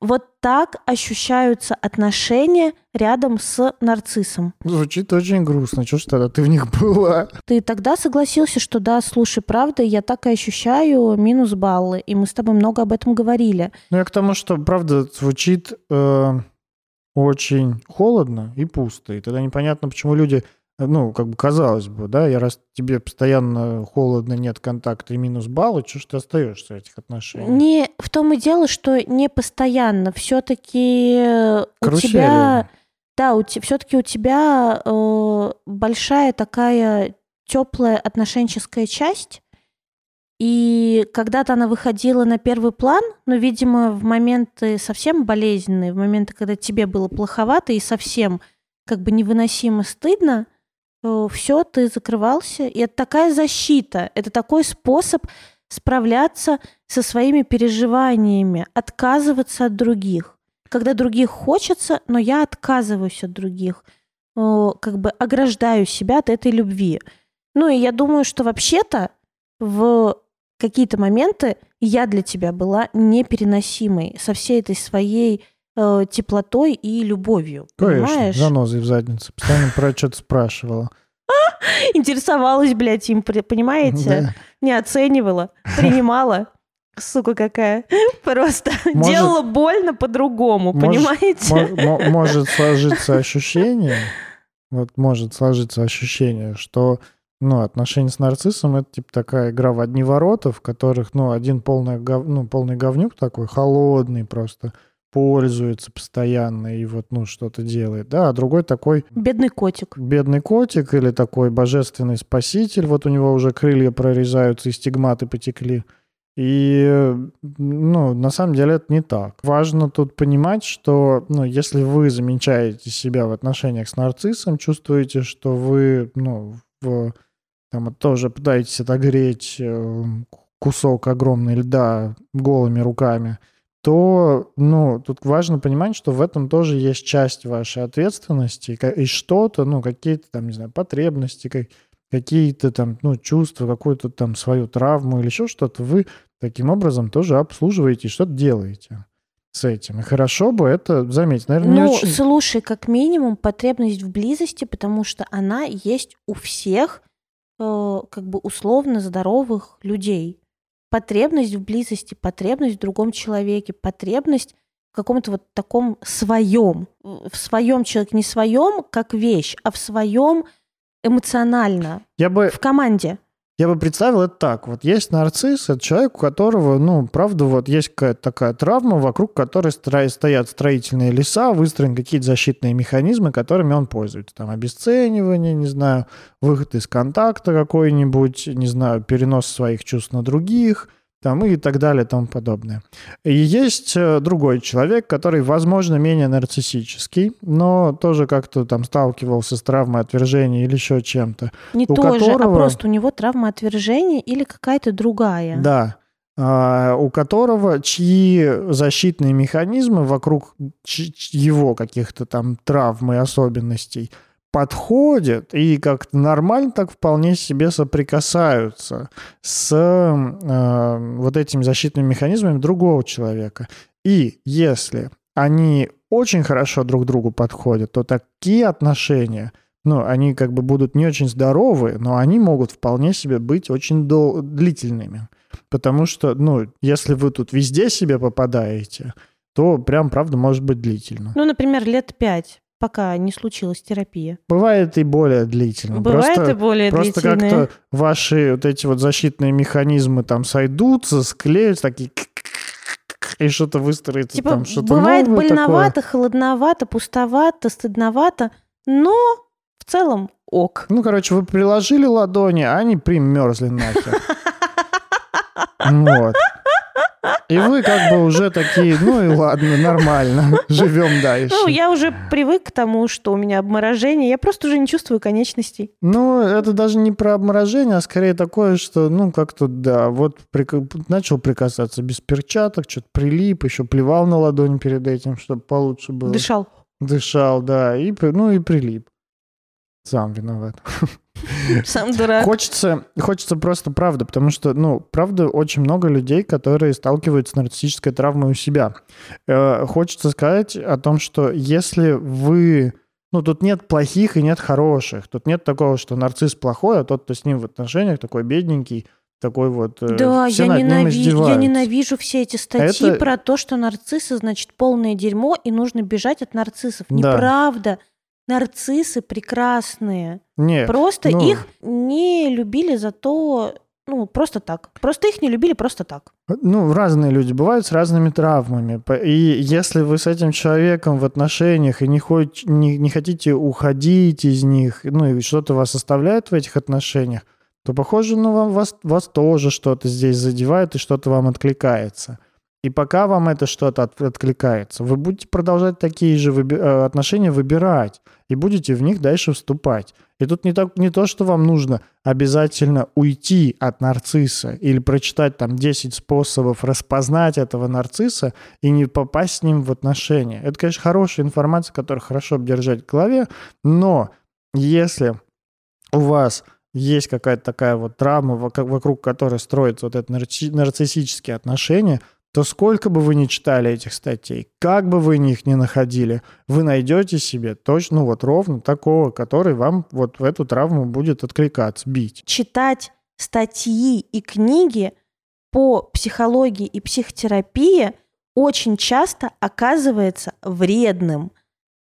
Вот так ощущаются отношения рядом с нарциссом. Звучит очень грустно. Чего ж тогда ты в них была? Ты тогда согласился, что да, слушай, правда, я так и ощущаю минус баллы, и мы с тобой много об этом говорили. Ну, я к тому, что, правда, звучит э, очень холодно и пусто. И тогда непонятно, почему люди, ну, как бы казалось бы, да, я раз тебе постоянно холодно, нет контакта и минус баллы, что ж ты остаешься в этих отношениях? Не в том и дело, что не постоянно. Все-таки у Карусели. тебя, да, у все-таки у тебя э, большая такая теплая отношенческая часть. И когда-то она выходила на первый план, но, видимо, в моменты совсем болезненные, в моменты, когда тебе было плоховато и совсем как бы невыносимо стыдно, все, ты закрывался. И это такая защита, это такой способ справляться со своими переживаниями, отказываться от других. Когда других хочется, но я отказываюсь от других, э, как бы ограждаю себя от этой любви. Ну и я думаю, что вообще-то в какие-то моменты я для тебя была непереносимой со всей этой своей э, теплотой и любовью. Конечно, Понимаешь? занозой в заднице. Постоянно про что-то спрашивала. Интересовалась, блядь, им, понимаете? Не оценивала, принимала. Сука какая. Просто Может- делала больно по-другому, понимаете? Мо- Может сложиться ощущение, вот может сложиться ощущение, что ну, отношения с нарциссом это типа такая игра в одни ворота, в которых, ну, один полный, гов- ну, полный говнюк такой, холодный просто, пользуется постоянно и вот, ну, что-то делает, да, а другой такой Бедный котик. бедный котик или такой божественный спаситель, вот у него уже крылья прорезаются и стигматы потекли. И, ну, на самом деле это не так. Важно тут понимать, что, ну, если вы замечаете себя в отношениях с нарциссом, чувствуете, что вы, ну, в там тоже пытаетесь отогреть э, кусок огромный льда голыми руками, то, ну, тут важно понимать, что в этом тоже есть часть вашей ответственности и что-то, ну, какие-то там, не знаю, потребности, какие-то там, ну, чувства, какую-то там свою травму или еще что-то, вы таким образом тоже обслуживаете и что-то делаете с этим. И хорошо бы это заметить. Наверное, ну, очень... слушай, как минимум потребность в близости, потому что она есть у всех э, как бы условно здоровых людей потребность в близости, потребность в другом человеке, потребность в каком-то вот таком своем, в своем человеке, не своем как вещь, а в своем эмоционально, Я бы... в команде. Я бы представил это так. Вот есть нарцисс, это человек, у которого, ну, правда, вот есть какая-то такая травма, вокруг которой стоят строительные леса, выстроены какие-то защитные механизмы, которыми он пользуется. Там обесценивание, не знаю, выход из контакта какой-нибудь, не знаю, перенос своих чувств на других – там и так далее и тому подобное. И есть э, другой человек, который, возможно, менее нарциссический, но тоже как-то там сталкивался с травмой отвержения или еще чем-то. Не тоже, а которого... а просто у него травма отвержения или какая-то другая. Да, а, у которого чьи защитные механизмы вокруг его каких-то там травм и особенностей – подходят и как-то нормально так вполне себе соприкасаются с э, вот этими защитными механизмами другого человека. И если они очень хорошо друг другу подходят, то такие отношения, ну, они как бы будут не очень здоровы, но они могут вполне себе быть очень дол- длительными. Потому что, ну, если вы тут везде себе попадаете, то прям, правда, может быть длительно. Ну, например, лет пять пока не случилась терапия. Бывает и более длительно. Бывает просто, и более просто длительно. Просто как-то ваши вот эти вот защитные механизмы там сойдутся, склеются, такие и что-то выстроится типа, там, что-то Бывает новое больновато, такое. холодновато, пустовато, стыдновато, но в целом ок. Ну, короче, вы приложили ладони, а они примерзли нахер. Вот. И вы как бы уже такие, ну и ладно, нормально, живем дальше. Ну, я уже привык к тому, что у меня обморожение, я просто уже не чувствую конечностей. Ну, это даже не про обморожение, а скорее такое, что, ну, как-то, да, вот прик... начал прикасаться без перчаток, что-то прилип, еще плевал на ладонь перед этим, чтобы получше было. Дышал. Дышал, да, и, ну и прилип. Сам виноват. Сам дурак. Хочется, хочется просто правда, потому что, ну, правда, очень много людей, которые сталкиваются с нарциссической травмой у себя. Э, хочется сказать о том, что если вы... Ну, тут нет плохих и нет хороших. Тут нет такого, что нарцисс плохой, а тот, кто с ним в отношениях, такой бедненький, такой вот... Э, да, я, ненави... я ненавижу все эти статьи Это... про то, что нарциссы, значит, полное дерьмо, и нужно бежать от нарциссов. Да. Неправда нарциссы прекрасные. Нет. Просто ну... их не любили за то, ну, просто так. Просто их не любили просто так. Ну, разные люди бывают с разными травмами. И если вы с этим человеком в отношениях и не, хоть, не, не хотите уходить из них, ну, и что-то вас оставляет в этих отношениях, то, похоже, ну, вам, вас, вас тоже что-то здесь задевает и что-то вам откликается. И пока вам это что-то от, откликается, вы будете продолжать такие же выби- э, отношения выбирать и будете в них дальше вступать. И тут не, так, не то, что вам нужно обязательно уйти от нарцисса или прочитать там 10 способов распознать этого нарцисса и не попасть с ним в отношения. Это, конечно, хорошая информация, которую хорошо держать в голове, но если у вас есть какая-то такая вот травма, вокруг которой строятся вот это нарциссические отношения – то сколько бы вы ни читали этих статей, как бы вы их ни находили, вы найдете себе точно, ну вот ровно такого, который вам вот в эту травму будет откликаться, бить. Читать статьи и книги по психологии и психотерапии очень часто оказывается вредным,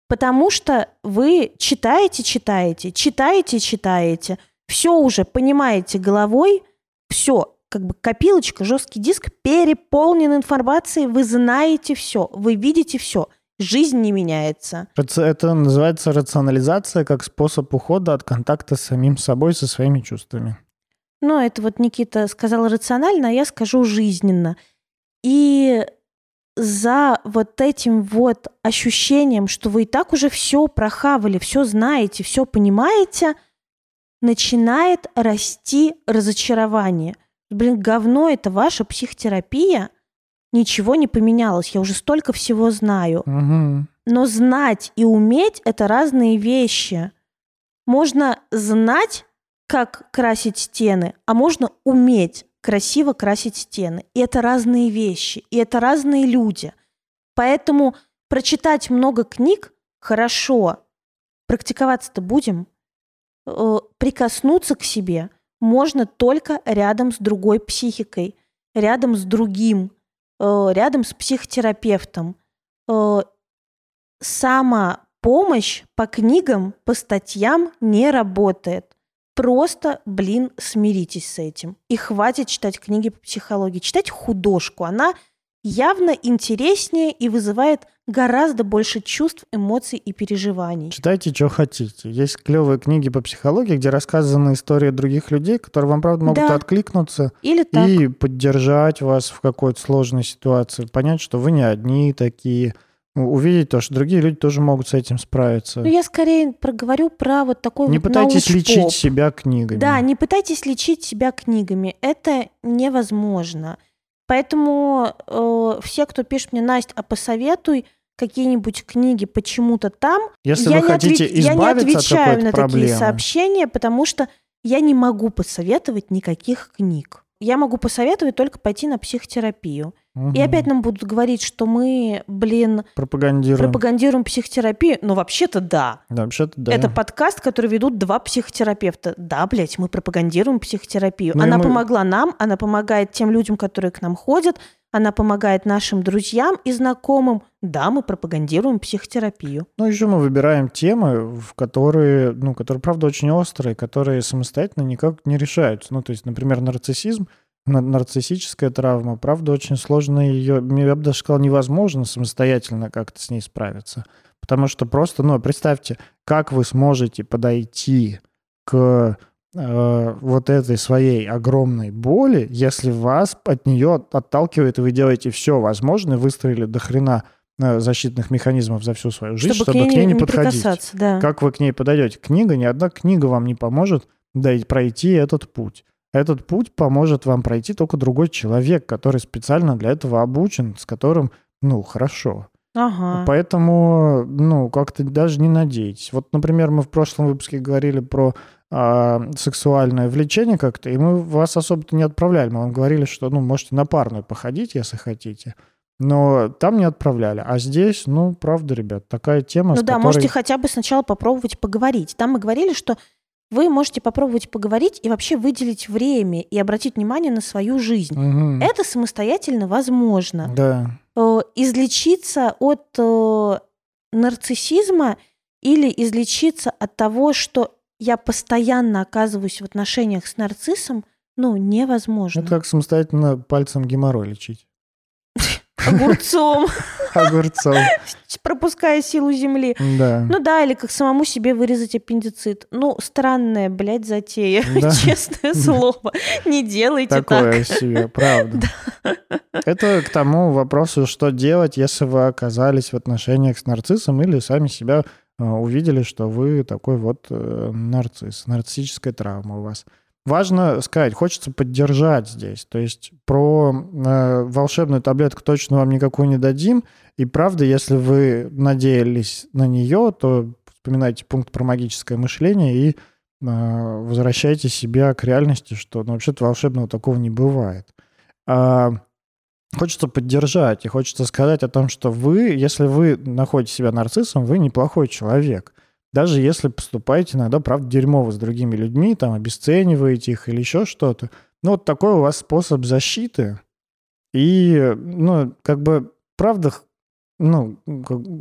потому что вы читаете, читаете, читаете, читаете, все уже понимаете головой, все, как бы копилочка, жесткий диск переполнен информацией, вы знаете все, вы видите все. Жизнь не меняется. Это называется рационализация как способ ухода от контакта с самим собой, со своими чувствами. Ну, это вот Никита сказал рационально, а я скажу жизненно. И за вот этим вот ощущением, что вы и так уже все прохавали, все знаете, все понимаете, начинает расти разочарование. Блин, говно это ваша психотерапия. Ничего не поменялось. Я уже столько всего знаю. Мгм. Но знать и уметь это разные вещи. Можно знать, как красить стены, а можно уметь красиво красить стены. И это разные вещи, и это разные люди. Поэтому прочитать много книг хорошо. Практиковаться-то будем. Э, Прикоснуться к себе можно только рядом с другой психикой, рядом с другим, э, рядом с психотерапевтом. Э, Самопомощь по книгам, по статьям не работает. Просто, блин, смиритесь с этим. И хватит читать книги по психологии. Читать художку. Она явно интереснее и вызывает гораздо больше чувств, эмоций и переживаний. Читайте, что хотите. Есть клевые книги по психологии, где рассказаны истории других людей, которые вам, правда, могут Да. откликнуться Или так. и поддержать вас в какой-то сложной ситуации. Понять, что вы не одни такие. Увидеть то, что другие люди тоже могут с этим справиться. Ну, я скорее проговорю про вот такой Не вот пытайтесь научпоп. лечить себя книгами. Да, не пытайтесь лечить себя книгами. Это невозможно. Поэтому э, все, кто пишет мне, Настя, а посоветуй какие-нибудь книги почему-то там, Если я вы не хотите ответ- я не от отвечаю какой-то на такие проблемы, сообщения, потому что я не могу посоветовать никаких книг. Я могу посоветовать только пойти на психотерапию. И опять нам будут говорить, что мы, блин, пропагандируем. пропагандируем психотерапию. Но вообще-то да. Да, вообще-то да. Это подкаст, который ведут два психотерапевта. Да, блядь, мы пропагандируем психотерапию. Ну она мы- помогла нам, она помогает тем людям, которые к нам ходят, она помогает нашим друзьям и знакомым. Да, мы пропагандируем психотерапию. Ну, еще мы выбираем темы, в которые, ну, которые, правда, очень острые, которые самостоятельно никак не решаются. Ну, то есть, например, нарциссизм, на- нарциссическая травма, правда, очень сложно ее, я бы даже сказал, невозможно самостоятельно как-то с ней справиться. Потому что просто, ну, представьте, как вы сможете подойти к э, вот этой своей огромной боли, если вас от нее отталкивает, и вы делаете все возможное, выстроили до хрена э, защитных механизмов за всю свою жизнь, чтобы, к ней не, подходить. прикасаться. Да. Как вы к ней подойдете? Книга, ни одна книга вам не поможет да, пройти этот путь. Этот путь поможет вам пройти только другой человек, который специально для этого обучен, с которым, ну, хорошо. Ага. Поэтому, ну, как-то даже не надейтесь. Вот, например, мы в прошлом выпуске говорили про а, сексуальное влечение как-то, и мы вас особо-то не отправляли. Мы вам говорили, что, ну, можете на парную походить, если хотите. Но там не отправляли. А здесь, ну, правда, ребят, такая тема, Ну да, которой... можете хотя бы сначала попробовать поговорить. Там мы говорили, что вы можете попробовать поговорить и вообще выделить время и обратить внимание на свою жизнь. Мгм. Это самостоятельно возможно. Да. Э, излечиться от э, нарциссизма или излечиться от того, что я постоянно оказываюсь в отношениях с нарциссом, ну, невозможно. Это как самостоятельно пальцем геморрой лечить. Огурцом, Огурцом. пропуская силу земли. Да. Ну да, или как самому себе вырезать аппендицит. Ну, странная, блядь, затея. Да. Честное слово. Не делайте Такое так. себе, правда. Это к тому вопросу, что делать, если вы оказались в отношениях с нарциссом или сами себя э, увидели, что вы такой вот э, нарцисс, нарциссическая травма у вас. Важно сказать, хочется поддержать здесь. То есть про э, волшебную таблетку точно вам никакую не дадим. И правда, если вы надеялись на нее, то вспоминайте пункт про магическое мышление и э, возвращайте себя к реальности, что ну, вообще-то волшебного такого не бывает. А, хочется поддержать и хочется сказать о том, что вы, если вы находите себя нарциссом, вы неплохой человек. Даже если поступаете иногда, правда, дерьмово с другими людьми, там, обесцениваете их или еще что-то. Ну, вот такой у вас способ защиты. И, ну, как бы, правда, ну,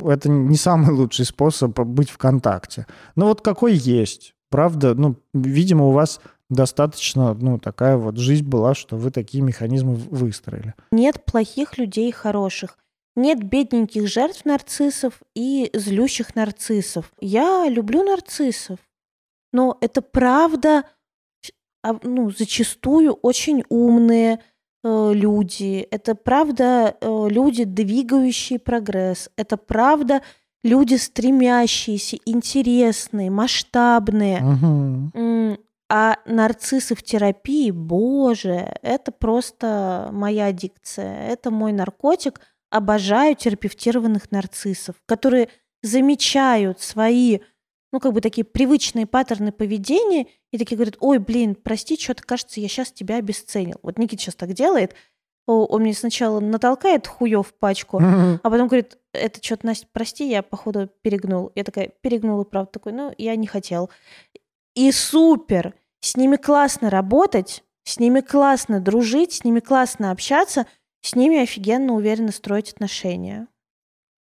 это не самый лучший способ быть в контакте. Но вот какой есть. Правда, ну, видимо, у вас достаточно, ну, такая вот жизнь была, что вы такие механизмы выстроили. Нет плохих людей хороших. Нет бедненьких жертв нарциссов и злющих нарциссов. Я люблю нарциссов. Но это правда, а, ну, зачастую очень умные э, люди. Это правда э, люди, двигающие прогресс. Это правда люди, стремящиеся, интересные, масштабные. А нарциссы в терапии, боже, это просто моя аддикция. Это мой наркотик. Обожаю терапевтированных нарциссов, которые замечают свои, ну, как бы такие привычные паттерны поведения и такие говорят, ой, блин, прости, что-то кажется, я сейчас тебя обесценил. Вот Никита сейчас так делает, он мне сначала натолкает хуев в пачку, а потом говорит, это что-то, Настя, прости, я, походу, перегнул. Я такая, перегнула, правда, такой, ну, я не хотел. И супер! С ними классно работать, с ними классно дружить, с ними классно общаться, с ними офигенно уверенно строить отношения.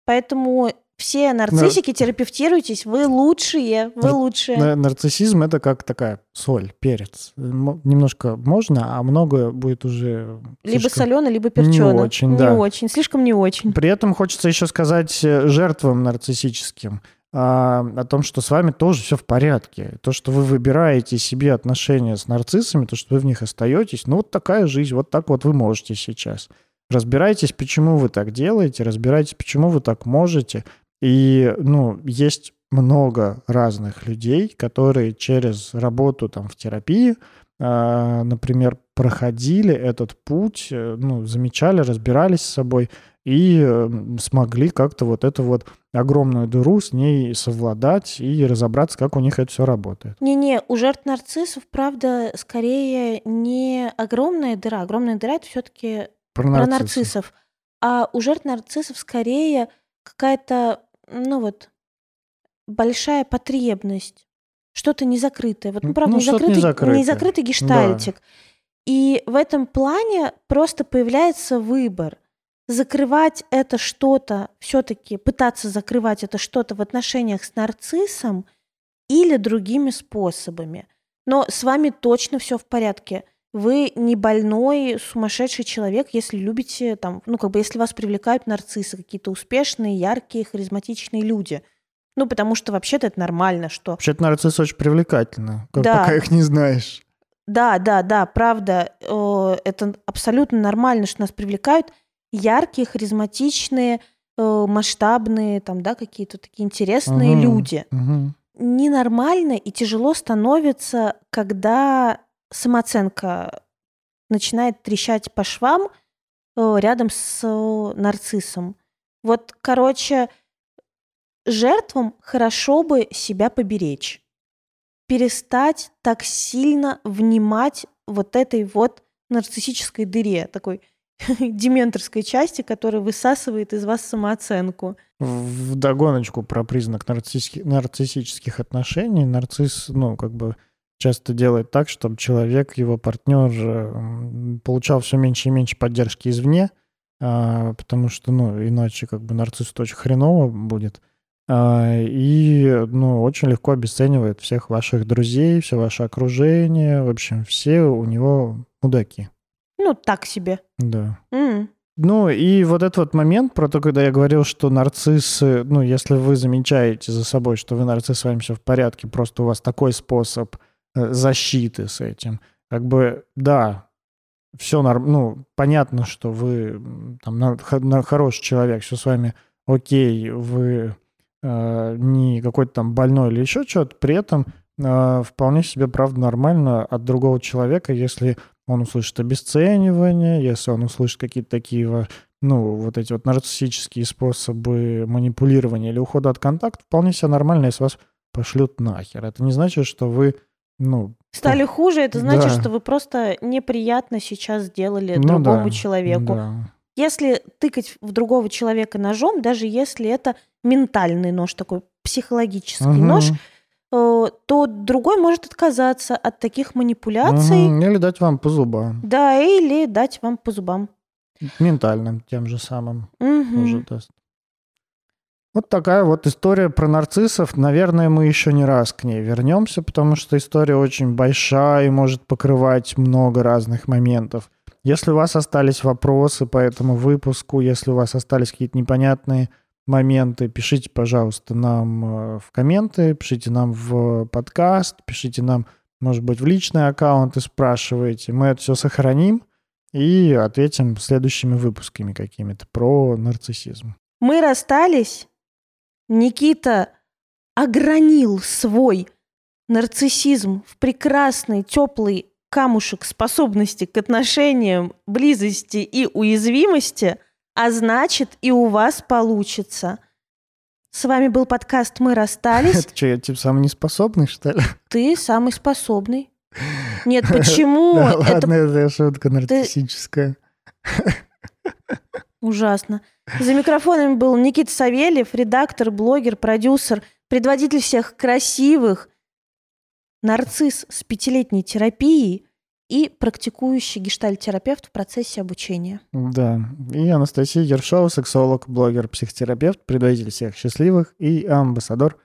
Поэтому все нарциссики, Но... терапевтируйтесь, вы лучшие, вы Нар... лучшие. Нарциссизм это как такая соль, перец. Немножко можно, а много будет уже. Либо солено, либо перчено. Не очень, не да. очень, слишком не очень. При этом хочется еще сказать э, жертвам нарциссическим о том, что с вами тоже все в порядке. То, что вы выбираете себе отношения с нарциссами, то, что вы в них остаетесь, ну вот такая жизнь, вот так вот вы можете сейчас. Разбирайтесь, почему вы так делаете, разбирайтесь, почему вы так можете. И, ну, есть много разных людей, которые через работу там в терапии, э, например, проходили этот путь, э, ну, замечали, разбирались с собой и э, смогли как-то вот эту вот огромную дыру с ней совладать и разобраться, как у них это все работает. Не-не, у жертв нарциссов, правда, скорее не огромная дыра. Огромная дыра это все-таки про, про нарциссов. А у жертв нарциссов скорее какая-то, ну вот, большая потребность. Что-то незакрытое. Вот, ну, правда, ну, незакрытый, незакрытый. незакрытый гештальтик. Да. И в этом плане просто появляется выбор закрывать это что-то, все-таки пытаться закрывать это что-то в отношениях с нарциссом или другими способами. Но с вами точно все в порядке. Вы не больной, сумасшедший человек, если любите, там, ну, как бы, если вас привлекают нарциссы, какие-то успешные, яркие, харизматичные люди. Ну, потому что вообще-то это нормально, что... Вообще-то нарциссы очень привлекательны, как да. пока их не знаешь. Да, да, да, правда, это абсолютно нормально, что нас привлекают – яркие, харизматичные, э, масштабные, там, да, какие-то такие интересные угу, люди. Угу. Ненормально и тяжело становится, когда самооценка начинает трещать по швам э, рядом с нарциссом. Вот, короче, жертвам хорошо бы себя поберечь. Перестать так сильно внимать вот этой вот нарциссической дыре, такой дементорской части, которая высасывает из вас самооценку. В догоночку про признак нарциссических, нарциссических отношений. Нарцисс, ну, как бы часто делает так, чтобы человек, его партнер э, получал все меньше и меньше поддержки извне, а, потому что, ну, иначе как бы нарциссу очень хреново будет. А, и, ну, очень легко обесценивает всех ваших друзей, все ваше окружение. В общем, все у него мудаки. Ну, так себе. Да. Mm. Ну, и вот этот вот момент про то, когда я говорил, что нарциссы, ну, если вы замечаете за собой, что вы нарцисс, с вами все в порядке, просто у вас такой способ э, защиты с этим, как бы, да, все норм, ну, понятно, что вы там на, на хороший человек, все с вами окей, вы не какой-то там больной или еще что-то, при этом э, вполне себе, правда, нормально от другого человека, если он услышит обесценивание, если он услышит какие-то такие, ну, вот эти вот нарциссические способы манипулирования или ухода от контакта, вполне себе нормально, если вас пошлют нахер. Это не значит, что вы, ну... Стали хуже, это значит, да. что вы просто неприятно сейчас сделали ну, другому да, человеку. Да. Если тыкать в другого человека ножом, даже если это ментальный нож, такой психологический угу. нож, Э, то другой может отказаться от таких манипуляций. Угу, или дать вам по зубам. Да, или дать вам по зубам. Ментальным тем же самым угу. уже даст. Вот такая вот история про нарциссов. Наверное, мы еще не раз к ней вернемся, потому что история очень большая и может покрывать много разных моментов. Если у вас остались вопросы по этому выпуску, если у вас остались какие-то непонятные моменты, пишите, пожалуйста, нам э, в комменты, пишите нам в подкаст, пишите нам, может быть, в личный аккаунт и спрашивайте. Мы это все сохраним и ответим следующими выпусками какими-то про нарциссизм. Мы расстались. Никита огранил свой нарциссизм в прекрасный, теплый камушек способности к отношениям, близости и уязвимости, а значит и у вас получится. С вами был подкаст «Мы расстались». Это что, я типа самый неспособный, что ли? Ты самый способный. Нет, почему? Да ладно, это шутка нарциссическая. ужасно. За микрофонами был Никита Савельев, редактор, блогер, продюсер, предводитель всех красивых, нарцисс с пятилетней терапией и практикующий гештальтерапевт в процессе обучения. Да. И Анастасия Ершова, сексолог, блогер, психотерапевт, предводитель всех счастливых и амбассадор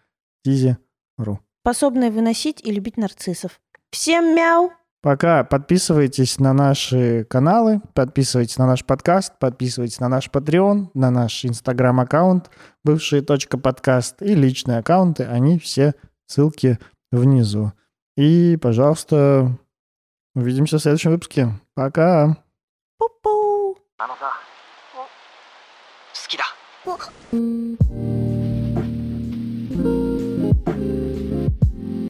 Тизи.ру. Способная выносить и любить нарциссов. Всем мяу! Пока подписывайтесь на наши каналы, подписывайтесь на наш подкаст, подписывайтесь на наш Patreon, на наш Инстаграм-аккаунт, бывший точка подкаст и личные аккаунты, они все ссылки внизу. И, пожалуйста, увидимся в следующем выпуске. Пока! Пу-пу! あのさ好きだ